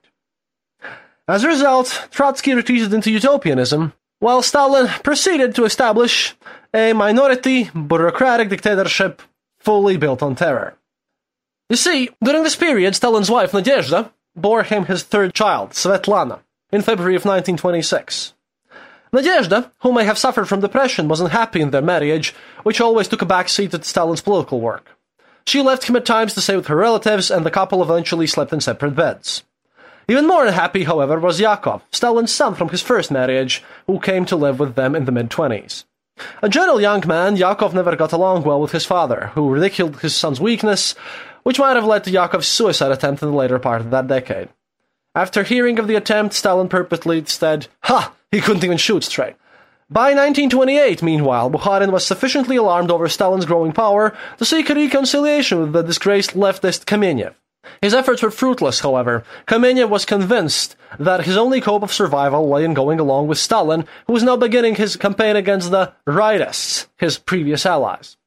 As a result, Trotsky retreated into utopianism, while Stalin proceeded to establish a minority bureaucratic dictatorship fully built on terror. You see, during this period, Stalin's wife Nadezhda bore him his third child, Svetlana, in February of 1926. Nadezhda, who may have suffered from depression, was unhappy in their marriage, which always took a back seat to Stalin's political work. She left him at times to stay with her relatives, and the couple eventually slept in separate beds. Even more unhappy, however, was Yakov, Stalin's son from his first marriage, who came to live with them in the mid 20s. A gentle young man, Yakov never got along well with his father, who ridiculed his son's weakness, which might have led to Yakov's suicide attempt in the later part of that decade. After hearing of the attempt, Stalin purposely said, Ha! He couldn't even shoot straight. By 1928, meanwhile, Bukharin was sufficiently alarmed over Stalin's growing power to seek a reconciliation with the disgraced leftist Kamenev. His efforts were fruitless, however. Kamenev was convinced that his only hope of survival lay in going along with Stalin, who was now beginning his campaign against the rightists, his previous allies.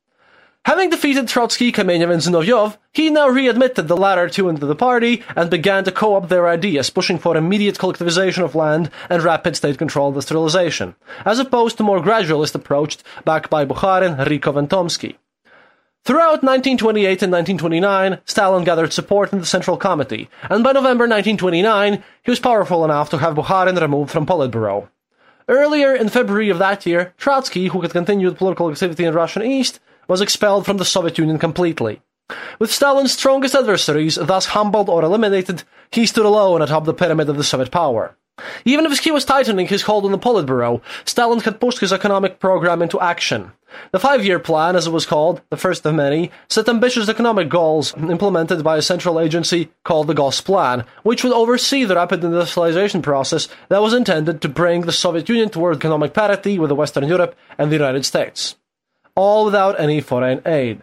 Having defeated Trotsky, Kamenev, and Zinoviev, he now readmitted the latter two into the party and began to co-opt their ideas, pushing for immediate collectivization of land and rapid state-controlled industrialization, as opposed to more gradualist approach backed by Bukharin, Rykov, and Tomsky. Throughout 1928 and 1929, Stalin gathered support in the Central Committee, and by November 1929, he was powerful enough to have Bukharin removed from Politburo. Earlier in February of that year, Trotsky, who had continued political activity in Russian East, was expelled from the Soviet Union completely. With Stalin's strongest adversaries thus humbled or eliminated, he stood alone atop the pyramid of the Soviet power. Even if he was tightening his hold on the Politburo, Stalin had pushed his economic program into action. The five-year plan, as it was called, the first of many, set ambitious economic goals implemented by a central agency called the Gosplan, which would oversee the rapid industrialization process that was intended to bring the Soviet Union toward economic parity with Western Europe and the United States all without any foreign aid.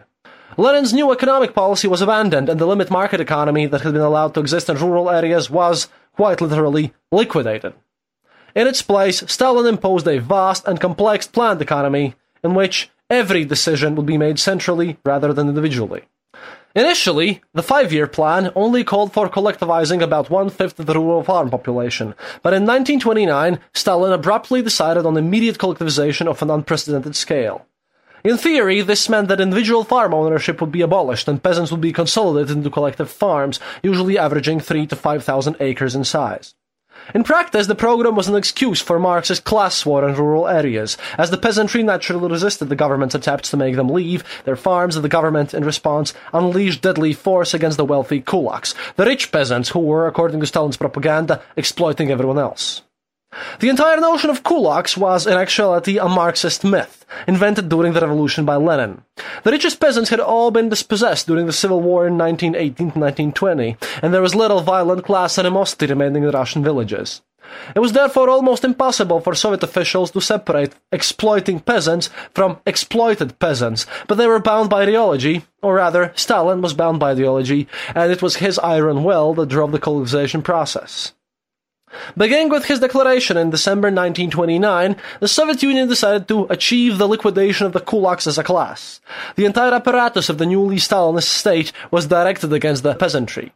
Lenin's new economic policy was abandoned, and the limit market economy that had been allowed to exist in rural areas was, quite literally, liquidated. In its place, Stalin imposed a vast and complex planned economy in which every decision would be made centrally rather than individually. Initially, the five year plan only called for collectivizing about one fifth of the rural farm population, but in 1929, Stalin abruptly decided on immediate collectivization of an unprecedented scale. In theory, this meant that individual farm ownership would be abolished and peasants would be consolidated into collective farms, usually averaging 3 to 5,000 acres in size. In practice, the program was an excuse for Marxist class war in rural areas, as the peasantry naturally resisted the government's attempts to make them leave their farms, and the government, in response, unleashed deadly force against the wealthy kulaks, the rich peasants who were, according to Stalin's propaganda, exploiting everyone else. The entire notion of kulaks was, in actuality, a Marxist myth, invented during the revolution by Lenin. The richest peasants had all been dispossessed during the civil war in 1918-1920, and there was little violent class animosity remaining in Russian villages. It was therefore almost impossible for Soviet officials to separate exploiting peasants from exploited peasants, but they were bound by ideology, or rather, Stalin was bound by ideology, and it was his iron will that drove the colonization process. Beginning with his declaration in December 1929, the Soviet Union decided to achieve the liquidation of the kulaks as a class. The entire apparatus of the newly Stalinist state was directed against the peasantry.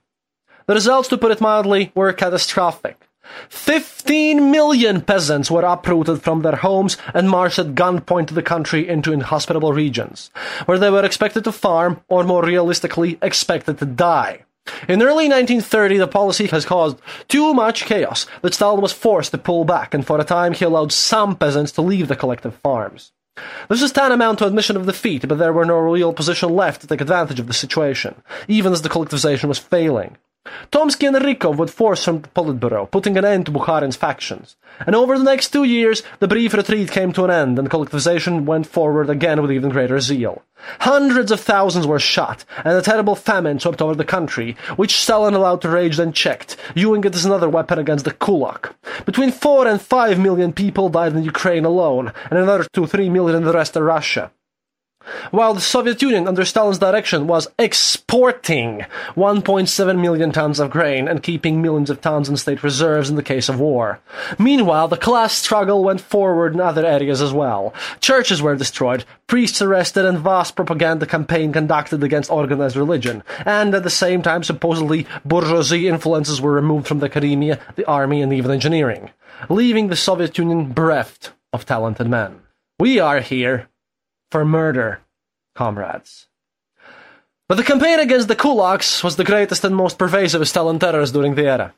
The results, to put it mildly, were catastrophic. 15 million peasants were uprooted from their homes and marched at gunpoint to the country into inhospitable regions, where they were expected to farm, or more realistically, expected to die. In early 1930, the policy has caused too much chaos that Stalin was forced to pull back, and for a time he allowed some peasants to leave the collective farms. This is tantamount to admission of defeat, but there were no real position left to take advantage of the situation, even as the collectivization was failing. Tomsky and Rykov would force from the Politburo, putting an end to Bukharin's factions. And over the next two years, the brief retreat came to an end, and collectivization went forward again with even greater zeal. Hundreds of thousands were shot, and a terrible famine swept over the country, which Stalin allowed to rage unchecked, viewing it as another weapon against the kulak. Between four and five million people died in Ukraine alone, and another two, three million in the rest of Russia while the Soviet Union, under Stalin's direction, was exporting 1.7 million tons of grain and keeping millions of tons in state reserves in the case of war. Meanwhile, the class struggle went forward in other areas as well. Churches were destroyed, priests arrested, and vast propaganda campaign conducted against organized religion. And at the same time, supposedly, bourgeoisie influences were removed from the academia, the army, and even engineering, leaving the Soviet Union bereft of talented men. We are here for murder, comrades. But the campaign against the kulaks was the greatest and most pervasive of Stalin terrors during the era.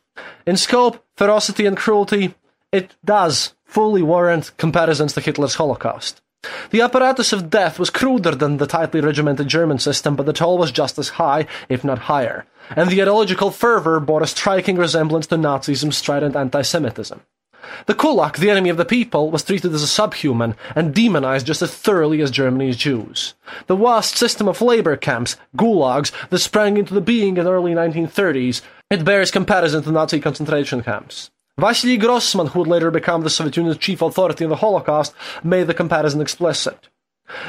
In scope, ferocity, and cruelty, it does fully warrant comparisons to Hitler's Holocaust. The apparatus of death was cruder than the tightly regimented German system, but the toll was just as high, if not higher, and the ideological fervor bore a striking resemblance to Nazism's strident anti-Semitism. The Kulak, the enemy of the people, was treated as a subhuman and demonized just as thoroughly as Germany's Jews. The vast system of labor camps, gulags, that sprang into being in the early 1930s, it bears comparison to Nazi concentration camps. Vasily Grossman, who would later become the Soviet Union's chief authority on the Holocaust, made the comparison explicit.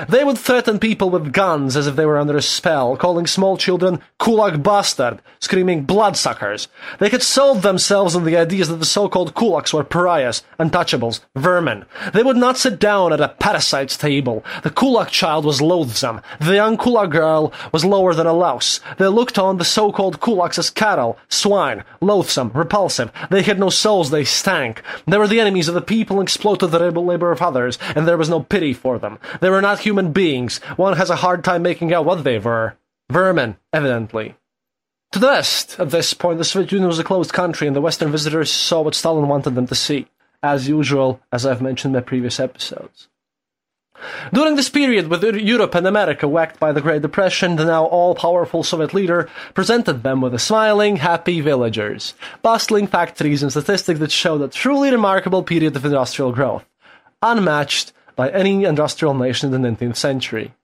They would threaten people with guns as if they were under a spell, calling small children kulak bastard, screaming bloodsuckers. They had sold themselves on the ideas that the so-called kulaks were pariahs, untouchables, vermin. They would not sit down at a parasite's table. The kulak child was loathsome. The young kulak girl was lower than a louse. They looked on the so-called kulaks as cattle, swine, loathsome, repulsive. They had no souls, they stank. They were the enemies of the people and exploited the labor of others, and there was no pity for them. They were not human beings. One has a hard time making out what they were. Vermin, evidently. To the west, at this point, the Soviet Union was a closed country, and the Western visitors saw what Stalin wanted them to see, as usual, as I've mentioned in my previous episodes. During this period, with Europe and America whacked by the Great Depression, the now all-powerful Soviet leader presented them with a smiling, happy villagers, bustling factories and statistics that showed a truly remarkable period of industrial growth, unmatched by any industrial nation in the 19th century.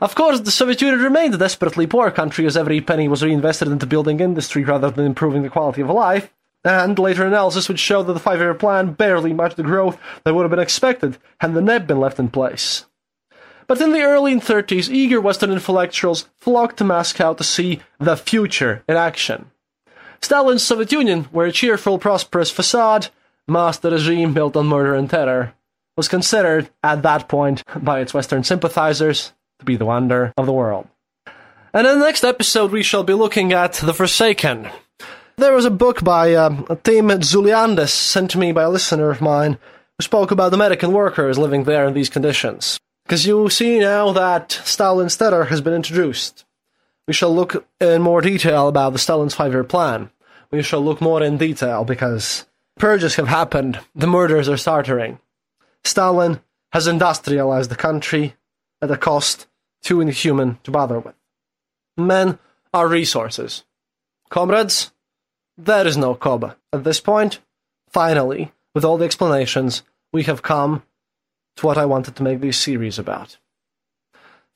Of course, the Soviet Union remained a desperately poor country as every penny was reinvested into building industry rather than improving the quality of life, and later analysis would show that the five year plan barely matched the growth that would have been expected had the NEP been left in place. But in the early 30s, eager Western intellectuals flocked to Moscow to see the future in action. Stalin's Soviet Union were a cheerful, prosperous facade, masked a regime built on murder and terror was considered at that point by its Western sympathizers to be the wonder of the world. And in the next episode, we shall be looking at The Forsaken. There was a book by um, Tim Tzouliadis sent to me by a listener of mine who spoke about the American workers living there in these conditions. Because you see now that Stalin's terror has been introduced. We shall look in more detail about the Stalin's five year plan. We shall look more in detail because purges have happened, the murders are starting. Stalin has industrialized the country at a cost too inhuman to bother with. Men are resources. Comrades, there is no Koba. At this point, finally, with all the explanations, we have come to what I wanted to make this series about.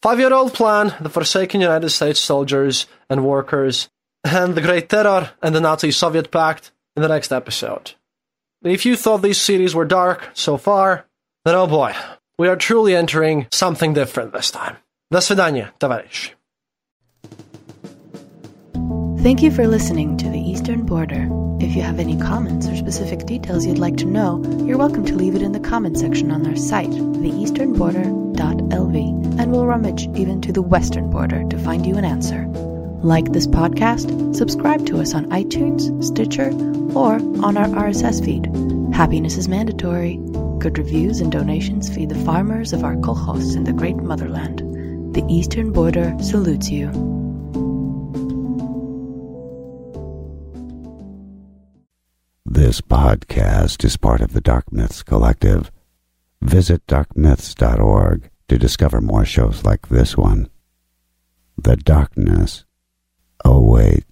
Five year old plan, the forsaken United States soldiers and workers, and the Great Terror and the Nazi Soviet Pact in the next episode. If you thought these series were dark so far, then oh boy, we are truly entering something different this time. До свидания, товарищ. Thank you for listening to The Eastern Border. If you have any comments or specific details you'd like to know, you're welcome to leave it in the comment section on our site, theeasternborder.lv, and we'll rummage even to the western border to find you an answer. Like this podcast, subscribe to us on iTunes, Stitcher, or on our RSS feed. Happiness is mandatory. Good reviews and donations feed the farmers of our kolkhoz in the great motherland. The eastern border salutes you. This podcast is part of the Dark Myths Collective. Visit darkmyths.org to discover more shows like this one. The darkness awaits.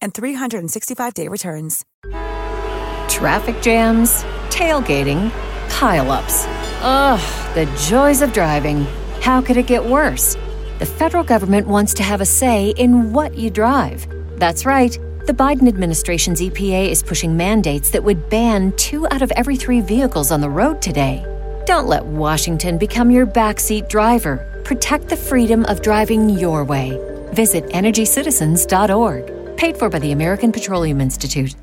and 365-day returns. Traffic jams, tailgating, pile-ups. Ugh, the joys of driving. How could it get worse? The federal government wants to have a say in what you drive. That's right. The Biden administration's EPA is pushing mandates that would ban two out of every three vehicles on the road today. Don't let Washington become your backseat driver. Protect the freedom of driving your way. Visit EnergyCitizens.org. Paid for by the American Petroleum Institute.